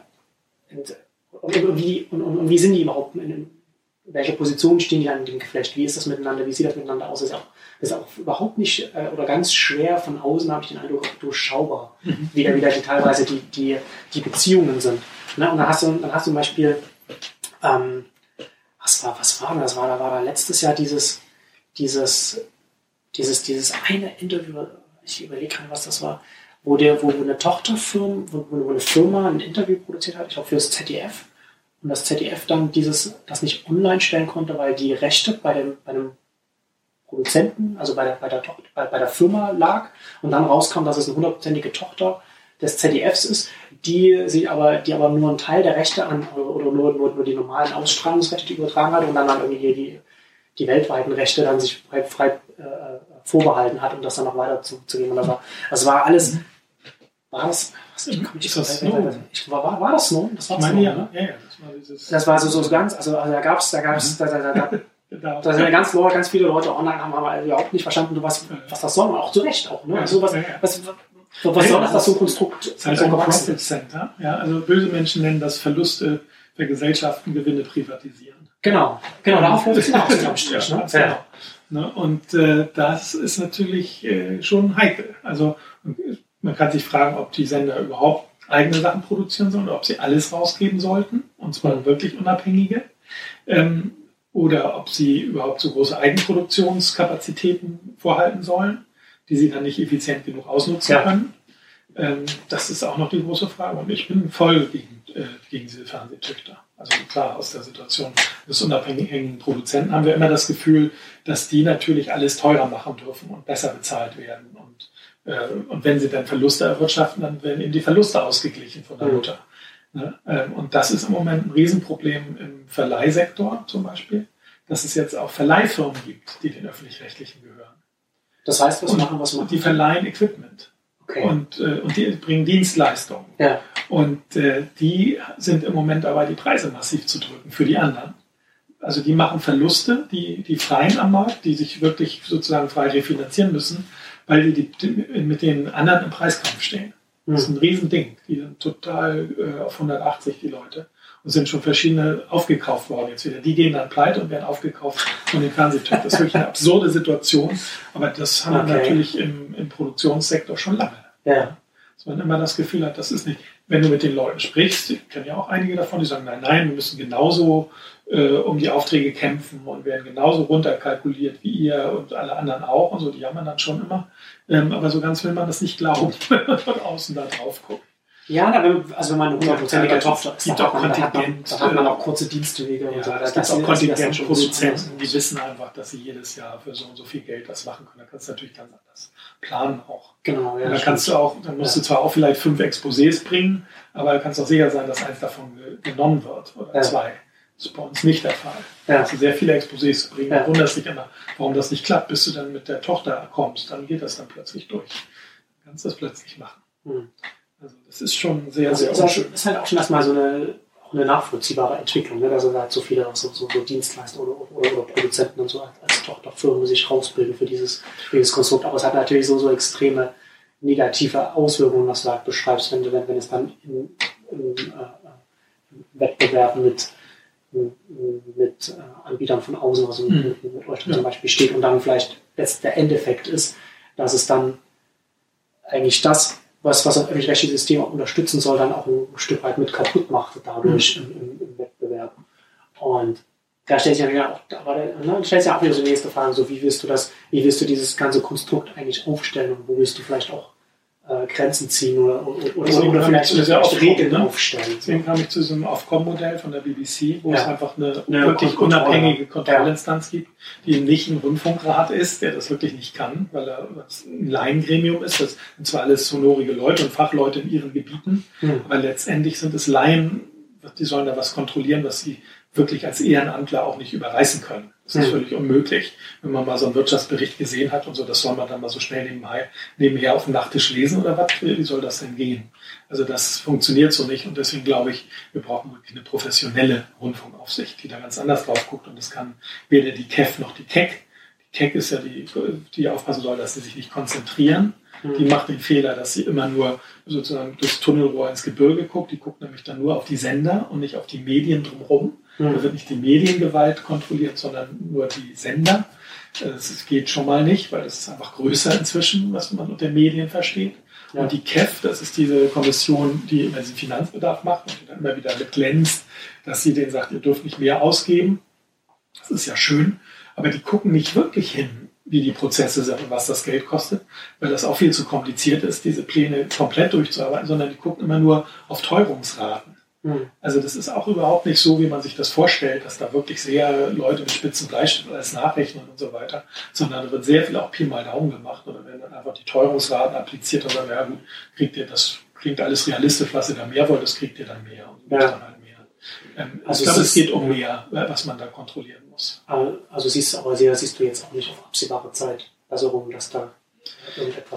und, wie, und, und, wie sind die überhaupt, in, welcher Position stehen die dann in dem Geflecht? Wie ist das miteinander? Wie sieht das miteinander aus? Ist auch, das ist auch überhaupt nicht äh, oder ganz schwer von außen, habe ich den Eindruck, durchschaubar, mhm. wie da wieder die, teilweise die, die, die Beziehungen sind. Ne? Und dann hast du, dann hast du zum Beispiel, ähm, was war, was war das? War da, war da letztes Jahr dieses, dieses, dieses, dieses eine Interview, ich überlege gerade, was das war, wo, der, wo eine Tochterfirma, wo, wo eine Firma ein Interview produziert hat, ich glaube für das ZDF, und das ZDF dann dieses, das nicht online stellen konnte, weil die Rechte bei dem, bei dem Produzenten, also bei der, bei der, Tochter, bei, bei der Firma lag und dann rauskam, dass es eine hundertprozentige Tochter des ZDFs ist, die sie aber, die aber nur einen Teil der Rechte an oder nur, nur, nur die normalen Ausstrahlungsrechte übertragen hat und dann, dann irgendwie die, die weltweiten Rechte dann sich frei, frei äh, vorbehalten hat, um das dann noch weiter zu, zu geben. Und das war, das war alles, war das, was, ich komme nicht das? Ich, war, war, war das Snowden? Das war ich meine, ja. Ne? ja, ja das war dieses. Das war so, so ganz, also, also da gab es, da gab es, da, da, da, da, sind ganz, ganz viele Leute online haben aber überhaupt nicht verstanden, was, was das soll. Und auch zu Recht auch. Ne? Also was, was, was soll das, das so ein Konstrukt? Das ist halt ein Profit Center. Ja? Also böse Menschen nennen das Verluste für Gesellschaften, Gewinne privatisieren. Genau, genau, darauf läuft es hinaus. ja, ne? ja. Ne? Und äh, das ist natürlich äh, schon heikel. Also man kann sich fragen, ob die Sender überhaupt eigene Sachen produzieren sollen oder ob sie alles rausgeben sollten, und zwar mhm. wirklich unabhängige. Ähm, oder ob sie überhaupt so große Eigenproduktionskapazitäten vorhalten sollen, die sie dann nicht effizient genug ausnutzen ja. können. Ähm, das ist auch noch die große Frage. Und ich bin voll gegen, äh, gegen diese Fernsehtüchter. Also klar, aus der Situation des unabhängigen Produzenten haben wir immer das Gefühl, dass die natürlich alles teurer machen dürfen und besser bezahlt werden. Und, äh, und wenn sie dann Verluste erwirtschaften, dann werden ihnen die Verluste ausgeglichen von der mhm. Mutter. Ne? Ähm, und das ist im Moment ein Riesenproblem im Verleihsektor zum Beispiel, dass es jetzt auch Verleihfirmen gibt, die den öffentlich-rechtlichen gehören. Das heißt, was und machen, was machen? Die verleihen Equipment. Okay. Und, äh, und die bringen Dienstleistungen. Ja. Und äh, die sind im Moment dabei, die Preise massiv zu drücken für die anderen. Also die machen Verluste, die, die Freien am Markt, die sich wirklich sozusagen frei refinanzieren müssen, weil die, die mit den anderen im Preiskampf stehen. Das ist ein Riesending. Die sind total äh, auf 180, die Leute. Und sind schon verschiedene aufgekauft worden jetzt wieder. Die gehen dann pleite und werden aufgekauft von den Fernsehtypen. Das ist wirklich eine absurde Situation. Aber das haben okay. wir natürlich im, im Produktionssektor schon lange. Ja. Dass man immer das Gefühl hat, das ist nicht, wenn du mit den Leuten sprichst, ich kenne ja auch einige davon, die sagen, nein, nein, wir müssen genauso äh, um die Aufträge kämpfen und werden genauso runterkalkuliert wie ihr und alle anderen auch und so, die jammern dann schon immer. Ähm, aber so ganz will man das nicht glauben, wenn man von außen da drauf guckt. Ja, also wenn man eine hundertprozentige Tochter ist, da hat, man, da, hat man, da hat man auch kurze Dienstwege. Ja, und so. Da gibt auch Kontingentproduzenten, die wissen einfach, dass sie jedes Jahr für so und so viel Geld was machen können. Da kannst du natürlich ganz anders planen auch. Genau, ja. Und da kannst du auch, dann musst ja. du zwar auch vielleicht fünf Exposés bringen, aber du kannst auch sicher sein, dass eins davon genommen wird oder ja. zwei. Das ist bei uns nicht der Fall. Ja. Also sehr viele Exposés zu bringen. Ja. Du wunderst dich immer, warum das nicht klappt, bis du dann mit der Tochter kommst. Dann geht das dann plötzlich durch. Dann kannst du das plötzlich machen. Hm. Also das ist schon sehr, also sehr unschön. Das ist halt auch schon erstmal so eine, eine nachvollziehbare Entwicklung, ne? dass halt so viele so, so, so Dienstleister oder, oder, oder, Produzenten und so als, als Tochterfirmen sich rausbilden für dieses, für dieses Konstrukt. Aber es hat natürlich so, so extreme negative Auswirkungen, was du halt beschreibst, wenn, du, wenn, wenn es dann in, in, äh, Wettbewerb mit, mit äh, Anbietern von außen, also mhm. mit, euch ja. zum Beispiel steht und dann vielleicht der Endeffekt ist, dass es dann eigentlich das, was, was ein öffentlich-rechtliches System unterstützen soll, dann auch ein Stück weit mit kaputt macht dadurch mhm. im, im, im, Wettbewerb. Und da stellt sich ja auch, aber ne, stellt sich auch wieder so die nächste Frage, so wie willst du das, wie willst du dieses ganze Konstrukt eigentlich aufstellen und wo willst du vielleicht auch äh, Grenzen ziehen oder, oder, oder, oder vielleicht zu dieser Regeln ne? aufstellen. Deswegen kam ich zu diesem Aufkommen-Modell von der BBC, wo ja. es einfach eine, eine wirklich unabhängige Kontrollinstanz ja. gibt, die nicht ein Rundfunkrat ist, der das wirklich nicht kann, weil er ein Laiengremium ist. Das sind zwar alles honorige Leute und Fachleute in ihren Gebieten, mhm. aber letztendlich sind es Laien, die sollen da was kontrollieren, was sie wirklich als Ehrenamtler auch nicht überreißen können. Das ist mhm. völlig unmöglich, wenn man mal so einen Wirtschaftsbericht gesehen hat und so, das soll man dann mal so schnell nebenher, nebenher auf dem Nachttisch lesen oder was? Wie soll das denn gehen? Also das funktioniert so nicht und deswegen glaube ich, wir brauchen wirklich eine professionelle Rundfunkaufsicht, die da ganz anders drauf guckt und das kann weder die KEF noch die KEC. Die KEC ist ja die, die aufpassen soll, dass sie sich nicht konzentrieren. Mhm. Die macht den Fehler, dass sie immer nur sozusagen durchs Tunnelrohr ins Gebirge guckt. Die guckt nämlich dann nur auf die Sender und nicht auf die Medien drumherum. Mhm. Da wird nicht die Mediengewalt kontrolliert, sondern nur die Sender. Das geht schon mal nicht, weil das ist einfach größer inzwischen, was man unter Medien versteht. Ja. Und die KEF, das ist diese Kommission, die immer diesen Finanzbedarf macht und die dann immer wieder mit glänzt, dass sie denen sagt, ihr dürft nicht mehr ausgeben. Das ist ja schön, aber die gucken nicht wirklich hin, wie die Prozesse sind und was das Geld kostet, weil das auch viel zu kompliziert ist, diese Pläne komplett durchzuarbeiten, sondern die gucken immer nur auf Teuerungsraten. Hm. Also das ist auch überhaupt nicht so, wie man sich das vorstellt, dass da wirklich sehr Leute mit spitzen Bleistift alles nachrechnen und so weiter, sondern da wird sehr viel auch Pi mal Daumen gemacht oder werden dann einfach die Teuerungsraten appliziert und dann, ja gut, kriegt ihr das, klingt alles realistisch, was ihr da mehr wollt, das kriegt ihr dann mehr und ja. dann halt mehr. Ähm, also ich glaube, es geht um mehr, was man da kontrollieren muss. Also siehst, aber siehst du jetzt auch nicht auf absehbare Zeit Besserung, dass da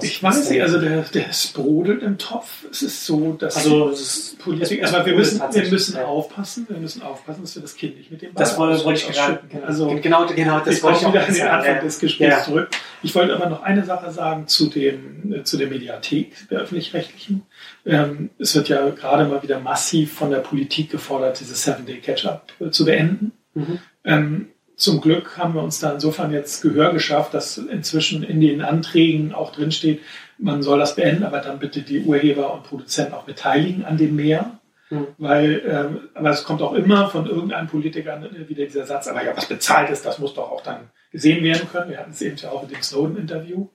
ich weiß nicht, also der, der brodelt im Topf. Es ist so, dass also es Politik, aber wir müssen, wir müssen aufpassen, wir müssen aufpassen, dass wir das Kind nicht mit dem Ball Das wollte ich gerade, genau, also, genau, genau, das ich wollte ich auch wieder an den Anfang des Gesprächs ja. zurück. Ich wollte aber noch eine Sache sagen zu dem, äh, zu der Mediathek der öffentlich-rechtlichen. Ähm, es wird ja gerade mal wieder massiv von der Politik gefordert, diese Seven-Day-Catch-up äh, zu beenden. Mhm. Ähm, zum Glück haben wir uns da insofern jetzt Gehör geschafft, dass inzwischen in den Anträgen auch drinsteht, man soll das beenden, aber dann bitte die Urheber und Produzenten auch beteiligen an dem Mehr. Mhm. Weil, ähm, aber es kommt auch immer von irgendeinem Politiker wieder dieser Satz, aber ja, was bezahlt ist, das muss doch auch dann gesehen werden können. Wir hatten es eben ja auch in dem Snowden-Interview.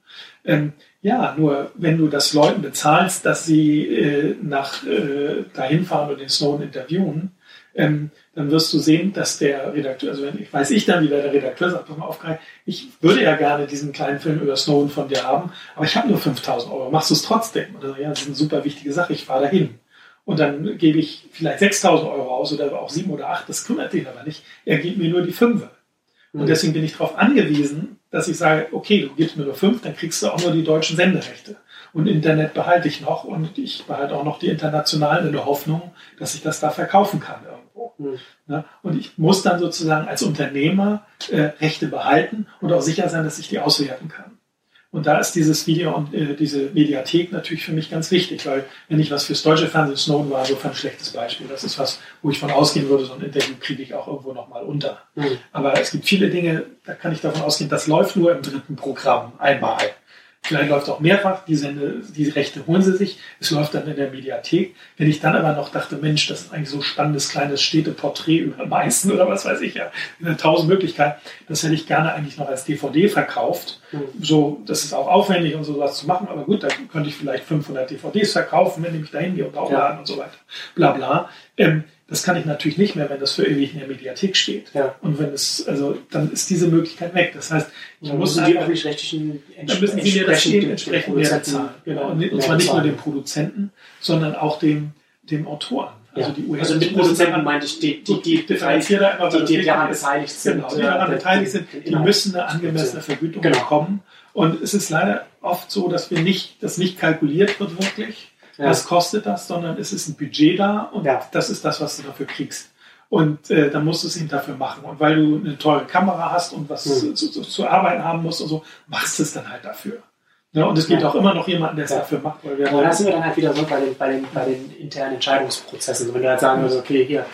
Ähm, ja, nur wenn du das Leuten bezahlst, dass sie äh, nach äh, dahin fahren und den Snowden interviewen, ähm, dann wirst du sehen, dass der Redakteur, also wenn ich weiß ich dann wieder, der Redakteur sagt, pass mal auf, Kai, ich würde ja gerne diesen kleinen Film über Snowden von dir haben, aber ich habe nur 5000 Euro, machst du es trotzdem? Und ja, das ist eine super wichtige Sache, ich fahre dahin. Und dann gebe ich vielleicht 6000 Euro aus oder auch 7 oder 8, das kümmert den aber nicht. Er gibt mir nur die 5. Und mhm. deswegen bin ich darauf angewiesen, dass ich sage, okay, du gibst mir nur 5, dann kriegst du auch nur die deutschen Senderechte. Und Internet behalte ich noch und ich behalte auch noch die internationalen in der Hoffnung, dass ich das da verkaufen kann irgendwo. Mhm. Ja, und ich muss dann sozusagen als Unternehmer äh, Rechte behalten und auch sicher sein, dass ich die auswerten kann. Und da ist dieses Video und äh, diese Mediathek natürlich für mich ganz wichtig, weil wenn ich was fürs deutsche Fernsehen, Snowden war so ein schlechtes Beispiel. Das ist was, wo ich von ausgehen würde, so ein Interview kriege ich auch irgendwo nochmal unter. Mhm. Aber es gibt viele Dinge, da kann ich davon ausgehen, das läuft nur im dritten Programm einmal. Vielleicht läuft auch mehrfach, die, Sende, die Rechte holen sie sich, es läuft dann in der Mediathek. Wenn ich dann aber noch dachte, Mensch, das ist eigentlich so ein spannendes kleines Städteporträt über Meißen oder was weiß ich ja, tausend Möglichkeiten, das hätte ich gerne eigentlich noch als DVD verkauft. Mhm. So, das ist auch aufwendig und sowas zu machen, aber gut, da könnte ich vielleicht 500 DVDs verkaufen, wenn ich mich dahin gehe und aufladen ja. und so weiter. Bla bla. Ähm, das kann ich natürlich nicht mehr, wenn das für ewig in der Mediathek steht. Ja. Und wenn es, also dann ist diese Möglichkeit weg. Das heißt, ich dann muss die öffentlich-rechtlichen dann müssen sie mir das entsprechend mehr bezahlen. Genau. Und, und zwar nicht nur dem Produzenten, sondern auch dem, dem Autoren. Also, die also mit Produzenten meinte ich die, die, die, die, die, die daran beteiligt sind. Genau, die daran beteiligt sind, die müssen eine angemessene Vergütung genau. bekommen. Und es ist leider oft so, dass wir nicht, dass nicht kalkuliert wird wirklich ja. was kostet das, sondern es ist ein Budget da und ja. das ist das, was du dafür kriegst. Und äh, dann musst du es eben dafür machen. Und weil du eine teure Kamera hast und was mhm. zu, zu, zu, arbeiten haben musst und so, machst du es dann halt dafür. Ja, und es gibt auch immer noch jemanden, der es dafür macht, weil wir Aber da sind wir dann halt wieder so bei den, bei den, bei den internen Entscheidungsprozessen. Also wenn du halt sagen würdest, okay, hier,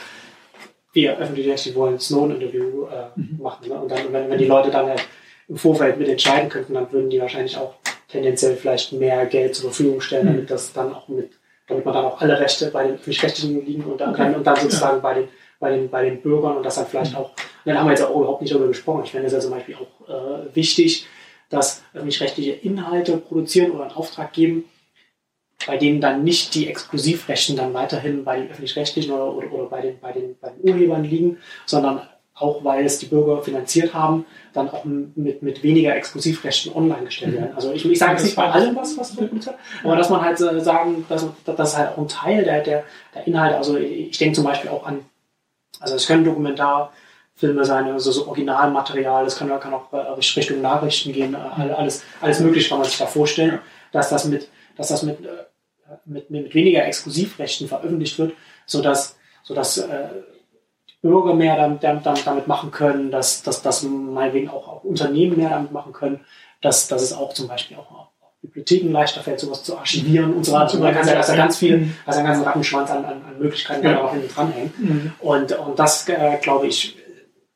wir öffentlich wollen ein Snowden-Interview äh, Mhm. machen. Ne? Und dann, wenn, wenn die Leute dann halt im Vorfeld mit entscheiden könnten, dann würden die wahrscheinlich auch tendenziell vielleicht mehr Geld zur Verfügung stellen, Mhm. damit das dann auch mit, damit man dann auch alle Rechte bei den öffentlich-rechtlichen liegen und dann, Okay. und dann sozusagen bei den bei den, bei den Bürgern und das dann vielleicht Mhm. auch, dann haben wir jetzt auch überhaupt nicht darüber gesprochen. Ich finde es ja zum Beispiel auch äh, wichtig, dass öffentlich-rechtliche Inhalte produzieren oder einen Auftrag geben, bei denen dann nicht die Exklusivrechten dann weiterhin bei den öffentlich-rechtlichen oder, oder, oder bei, den, bei, den, bei den Urhebern liegen, sondern auch weil es die Bürger finanziert haben, dann auch mit, mit weniger Exklusivrechten online gestellt werden. Also ich, ich sage jetzt nicht bei allem was, was produziert wird, aber dass man halt äh, sagen, dass, dass halt auch ein Teil der, der, der Inhalte, also ich, ich denke zum Beispiel auch an, also es können Dokumentarfilme sein, also so Originalmaterial, das kann, kann auch äh, Richtung Nachrichten gehen, äh, alles, alles mögliche kann man sich da vorstellen, dass das mit, dass das mit, äh, mit, mit weniger Exklusivrechten veröffentlicht wird, sodass, sodass äh, Bürger mehr damit, damit, damit machen können, dass, dass, dass meinetwegen auch, auch Unternehmen mehr damit machen können, dass, dass es auch zum Beispiel auch, auch Bibliotheken leichter fällt, sowas zu archivieren und so weiter. Da kannst du ja, da ganz viel, also einen ganzen Rattenschwanz an, an, an Möglichkeiten, die Ja. da auch hinten dranhängen. Mhm. Und, und das, äh, glaube ich,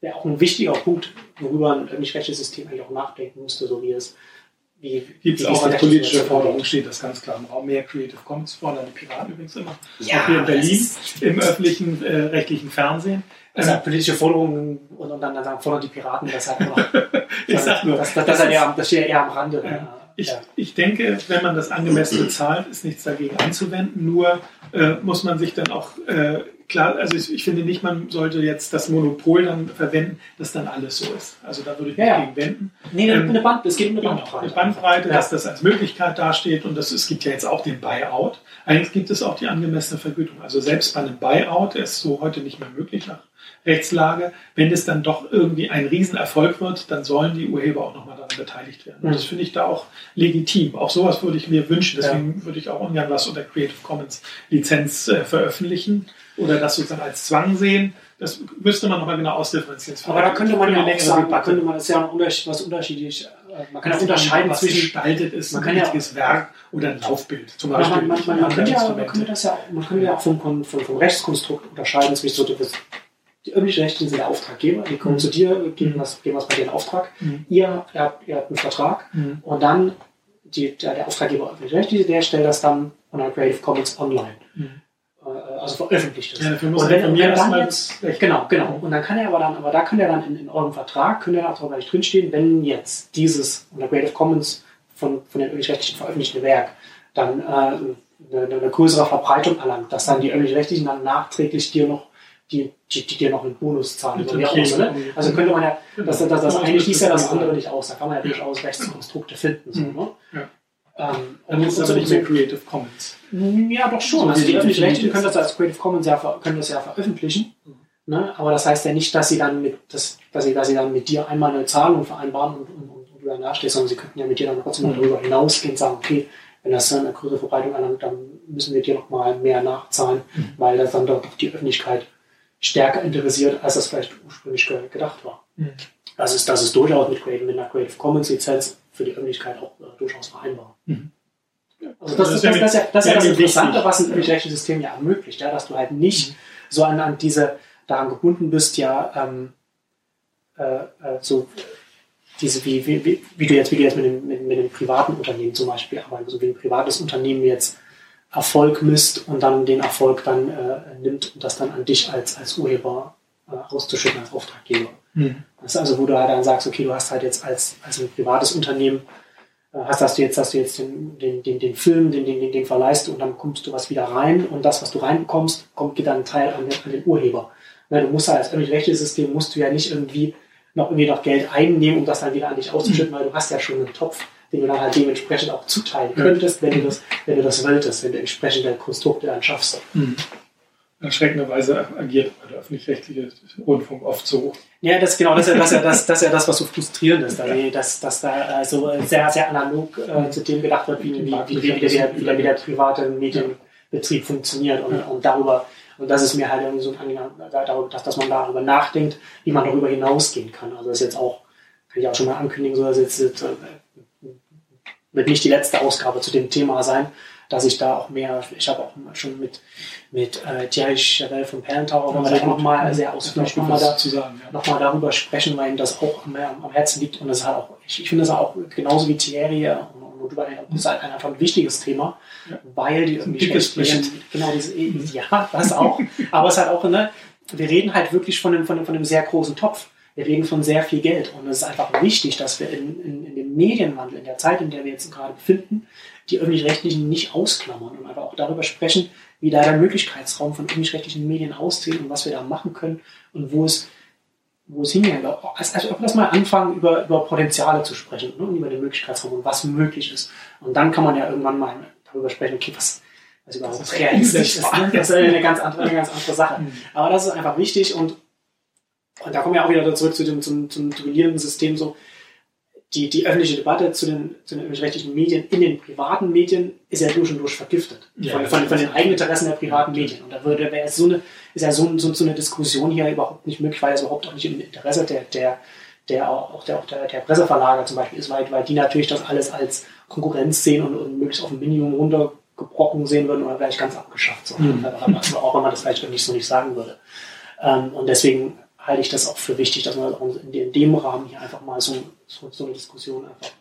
wäre auch ein wichtiger Punkt, worüber ein öffentlich-rechtliches System eigentlich auch nachdenken müsste, so wie es Gibt es auch als politische Forderung, steht das ganz klar im Raum. Mehr Creative Commons fordern die Piraten übrigens immer. Ja, auch hier in Berlin im öffentlichen äh, rechtlichen Fernsehen. Also Äh, politische Forderungen und, und dann, dann fordern die Piraten das halt immer. ich sag nur, das, das, das, das ist eher, das steht eher am Rande. Ja. Ich, Ja. ich denke, wenn man das angemessen bezahlt, ist nichts dagegen einzuwenden. Nur äh, muss man sich dann auch äh, klar, also ich, ich finde nicht, man sollte jetzt das Monopol dann verwenden, dass dann alles so ist. Also da würde ich mich Ja, ja. gegen wenden. Nee, eine, Ähm, eine Band, es geht um eine Genau, Bandbreite. eine Bandbreite, Ja. dass das als Möglichkeit dasteht und das, es gibt ja jetzt auch den Buyout. Allerdings gibt es auch die angemessene Vergütung. Also selbst bei einem Buyout, der ist so heute nicht mehr möglich nach Rechtslage, wenn es dann doch irgendwie ein Riesenerfolg wird, dann sollen die Urheber auch nochmal daran beteiligt werden. Und Mhm. das finde ich da auch legitim. Auch sowas würde ich mir wünschen. Deswegen würde ich auch ungern was unter Creative Commons Lizenz äh, veröffentlichen oder das sozusagen als Zwang sehen. Das müsste man nochmal genau ausdifferenzieren. Aber da könnte man ja auch sagen, da Debatte. könnte man, das ist ja ein Unterschied, was unterschiedlich, äh, man kann ja unterscheiden was zwischen, gestaltet ist, man ein kann ja- richtiges Werk oder ein Laufbild. Zum Beispiel man, man, man, man, könnte ja, man könnte das ja, auch- man könnte ja auch vom, vom, vom, Rechtskonstrukt unterscheiden zwischen so, die öffentlich-rechtlichen sind der Auftraggeber, die kommen Mhm. zu dir, geben Mhm. was, geben was bei dir in Auftrag, Mhm. ihr, ihr, habt, ihr habt einen Vertrag Mhm. und dann die, der, der Auftraggeber öffentlich-rechtliche, der stellt das dann unter Creative Commons online. Mhm. Also veröffentlicht es. Ja, dafür muss Und wenn, mir dann erstmal jetzt, das genau, genau. Und dann kann er aber dann, aber da kann er dann in, in eurem Vertrag, könnte er auch darüber nicht drinstehen, wenn jetzt dieses unter Creative Commons von, von den öffentlich-rechtlichen veröffentlichte Werk dann äh, eine, eine größere Verbreitung erlangt, dass dann die öffentlich-rechtlichen dann nachträglich dir noch die, die, die dir noch einen Bonus zahlen. Oder auch immer, ne? Also könnte man ja, Genau. das, das, das, das Ja, eine das schließt ja das ist- andere nicht aus. Da kann man ja durchaus Rechtskonstrukte finden. So, Mhm. ne? Ja. Ähm, Dann ist es aber nicht mehr Creative Commons. ja, doch schon. So Also die definiert können das als Creative Commons ja, können das ja veröffentlichen. Mhm. Ne? Aber das heißt ja nicht, dass sie dann mit, dass, dass sie, dass sie dann mit dir einmal eine Zahlung vereinbaren und, und, und, und du dann dastehst, sondern sie könnten ja mit dir dann trotzdem Mhm. darüber hinausgehen und sagen, okay, wenn das dann eine größere Verbreitung erlangt, dann müssen wir dir noch mal mehr nachzahlen, Mhm. weil das dann doch die Öffentlichkeit stärker interessiert, als das vielleicht ursprünglich ge gedacht war. Das ist, das ist durchaus mit, mit einer Creative Commons Lizenz für die Öffentlichkeit auch äh, durchaus vereinbar. Mhm. Also das, ist, das, das, mir- ist ja, das, ist ja das mir Interessante, was ein öffentlich-rechtliches System ja ermöglicht, ja, dass du halt nicht so an, an diese, daran gebunden bist, ja, ähm, äh, äh, so diese, wie, wie, wie, wie du jetzt, wie du jetzt mit dem, mit, mit dem privaten Unternehmen zum Beispiel arbeitest, also wie ein privates Unternehmen jetzt Erfolg misst und dann den Erfolg dann äh, nimmt und das dann an dich als, als Urheber äh, auszuschütten, als Auftraggeber. Mhm. Das ist also, wo du halt dann sagst, okay, du hast halt jetzt als, als ein privates Unternehmen, äh, hast, hast du jetzt, hast du jetzt den, den, den, den Film, den, den, den, verleihst und dann bekommst du was wieder rein und das, was du reinbekommst, kommt, geht dann ein Teil an den, an den Urheber. Ne, du musst ja als öffentlich-rechtliches System musst du ja nicht irgendwie noch irgendwie noch Geld einnehmen, um das dann wieder an dich auszuschütten, weil du hast ja schon einen Topf, den du dann halt dementsprechend auch zuteilen könntest, wenn du das, wenn du das wolltest, wenn du entsprechende Konstrukte dann schaffst. Mhm. Erschreckenderweise agiert der öffentlich-rechtliche Rundfunk oft so. Ja, das genau, das ist ja das, ja das, das, ja das was so frustrierend ist, dass, dass, dass da also sehr, sehr analog äh, zu dem gedacht wird, wie, wie, wie, wie, der, wie, der, wie der private Medienbetrieb funktioniert und, und darüber, und das ist mir halt irgendwie so ein Anliegen, darüber, dass, dass man darüber nachdenkt, wie man darüber hinausgehen kann. Also das ist jetzt auch, kann ich auch schon mal ankündigen, so dass jetzt, jetzt äh, wird nicht die letzte Ausgabe zu dem Thema sein, dass ich da auch mehr, ich habe auch schon mit, mit äh, Thierry Chavel von Palentauer, wo wir da nochmal sehr ausführlich nochmal da, ja. noch darüber sprechen, weil ihm das auch am, am Herzen liegt und das hat auch, ich, ich finde das auch genauso wie Thierry und, und du, das ist halt einfach ein wichtiges Thema, ja. weil die irgendwie genau diese, ja, das auch, aber es hat auch, ne, wir reden halt wirklich von einem, von einem, von einem sehr großen Topf. Wir reden von sehr viel Geld und es ist einfach wichtig, dass wir in, in, in dem Medienwandel, in der Zeit, in der wir jetzt gerade befinden, die öffentlich-rechtlichen nicht ausklammern und einfach auch darüber sprechen, wie da der Möglichkeitsraum von öffentlich-rechtlichen Medien aussieht und was wir da machen können und wo es, wo es hingeht. Also, also lass mal anfangen, über, über Potenziale zu sprechen ne, und über den Möglichkeitsraum und was möglich ist. Und dann kann man ja irgendwann mal darüber sprechen, okay, was, was überhaupt realistisch ist. Ne? Das ist eine ganz andere, eine ganz andere Sache. Mhm. Aber das ist einfach wichtig und, und da kommen wir auch wieder zurück zu dem, zum, zum duellierenden System so die, die öffentliche Debatte zu den, zu den öffentlich-rechtlichen Medien in den privaten Medien ist ja durch und durch vergiftet. Ja, von, von, von, den Eigeninteressen der privaten Medien. Und da würde, wäre so eine, ist ja so, so, so eine Diskussion hier überhaupt nicht möglich, weil es überhaupt auch nicht im Interesse der, der, der auch der, auch der, der Presseverlager zum Beispiel ist, weil, weil die natürlich das alles als Konkurrenz sehen und, und möglichst auf ein Minimum runtergebrochen sehen würden oder vielleicht ganz abgeschafft. So. Mhm. Also auch wenn man das vielleicht nicht so nicht sagen würde. Ähm, und deswegen halte ich das auch für wichtig, dass man in dem, in dem Rahmen hier einfach mal so, so, so, eine Diskussion einfach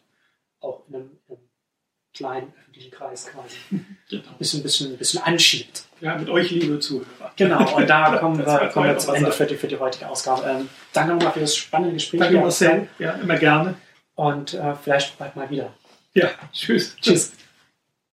auch in einem, in einem kleinen öffentlichen Kreis quasi genau. ein bisschen, bisschen, bisschen anschiebt. Ja, mit euch, liebe Zuhörer. Genau, und da kommen wir, kommen wir zum Ende für die, für die heutige Ausgabe. Ähm, danke nochmal für das spannende Gespräch. Danke, Marcel. Ja, immer gerne. Und äh, vielleicht bald mal wieder. Ja, tschüss. Tschüss.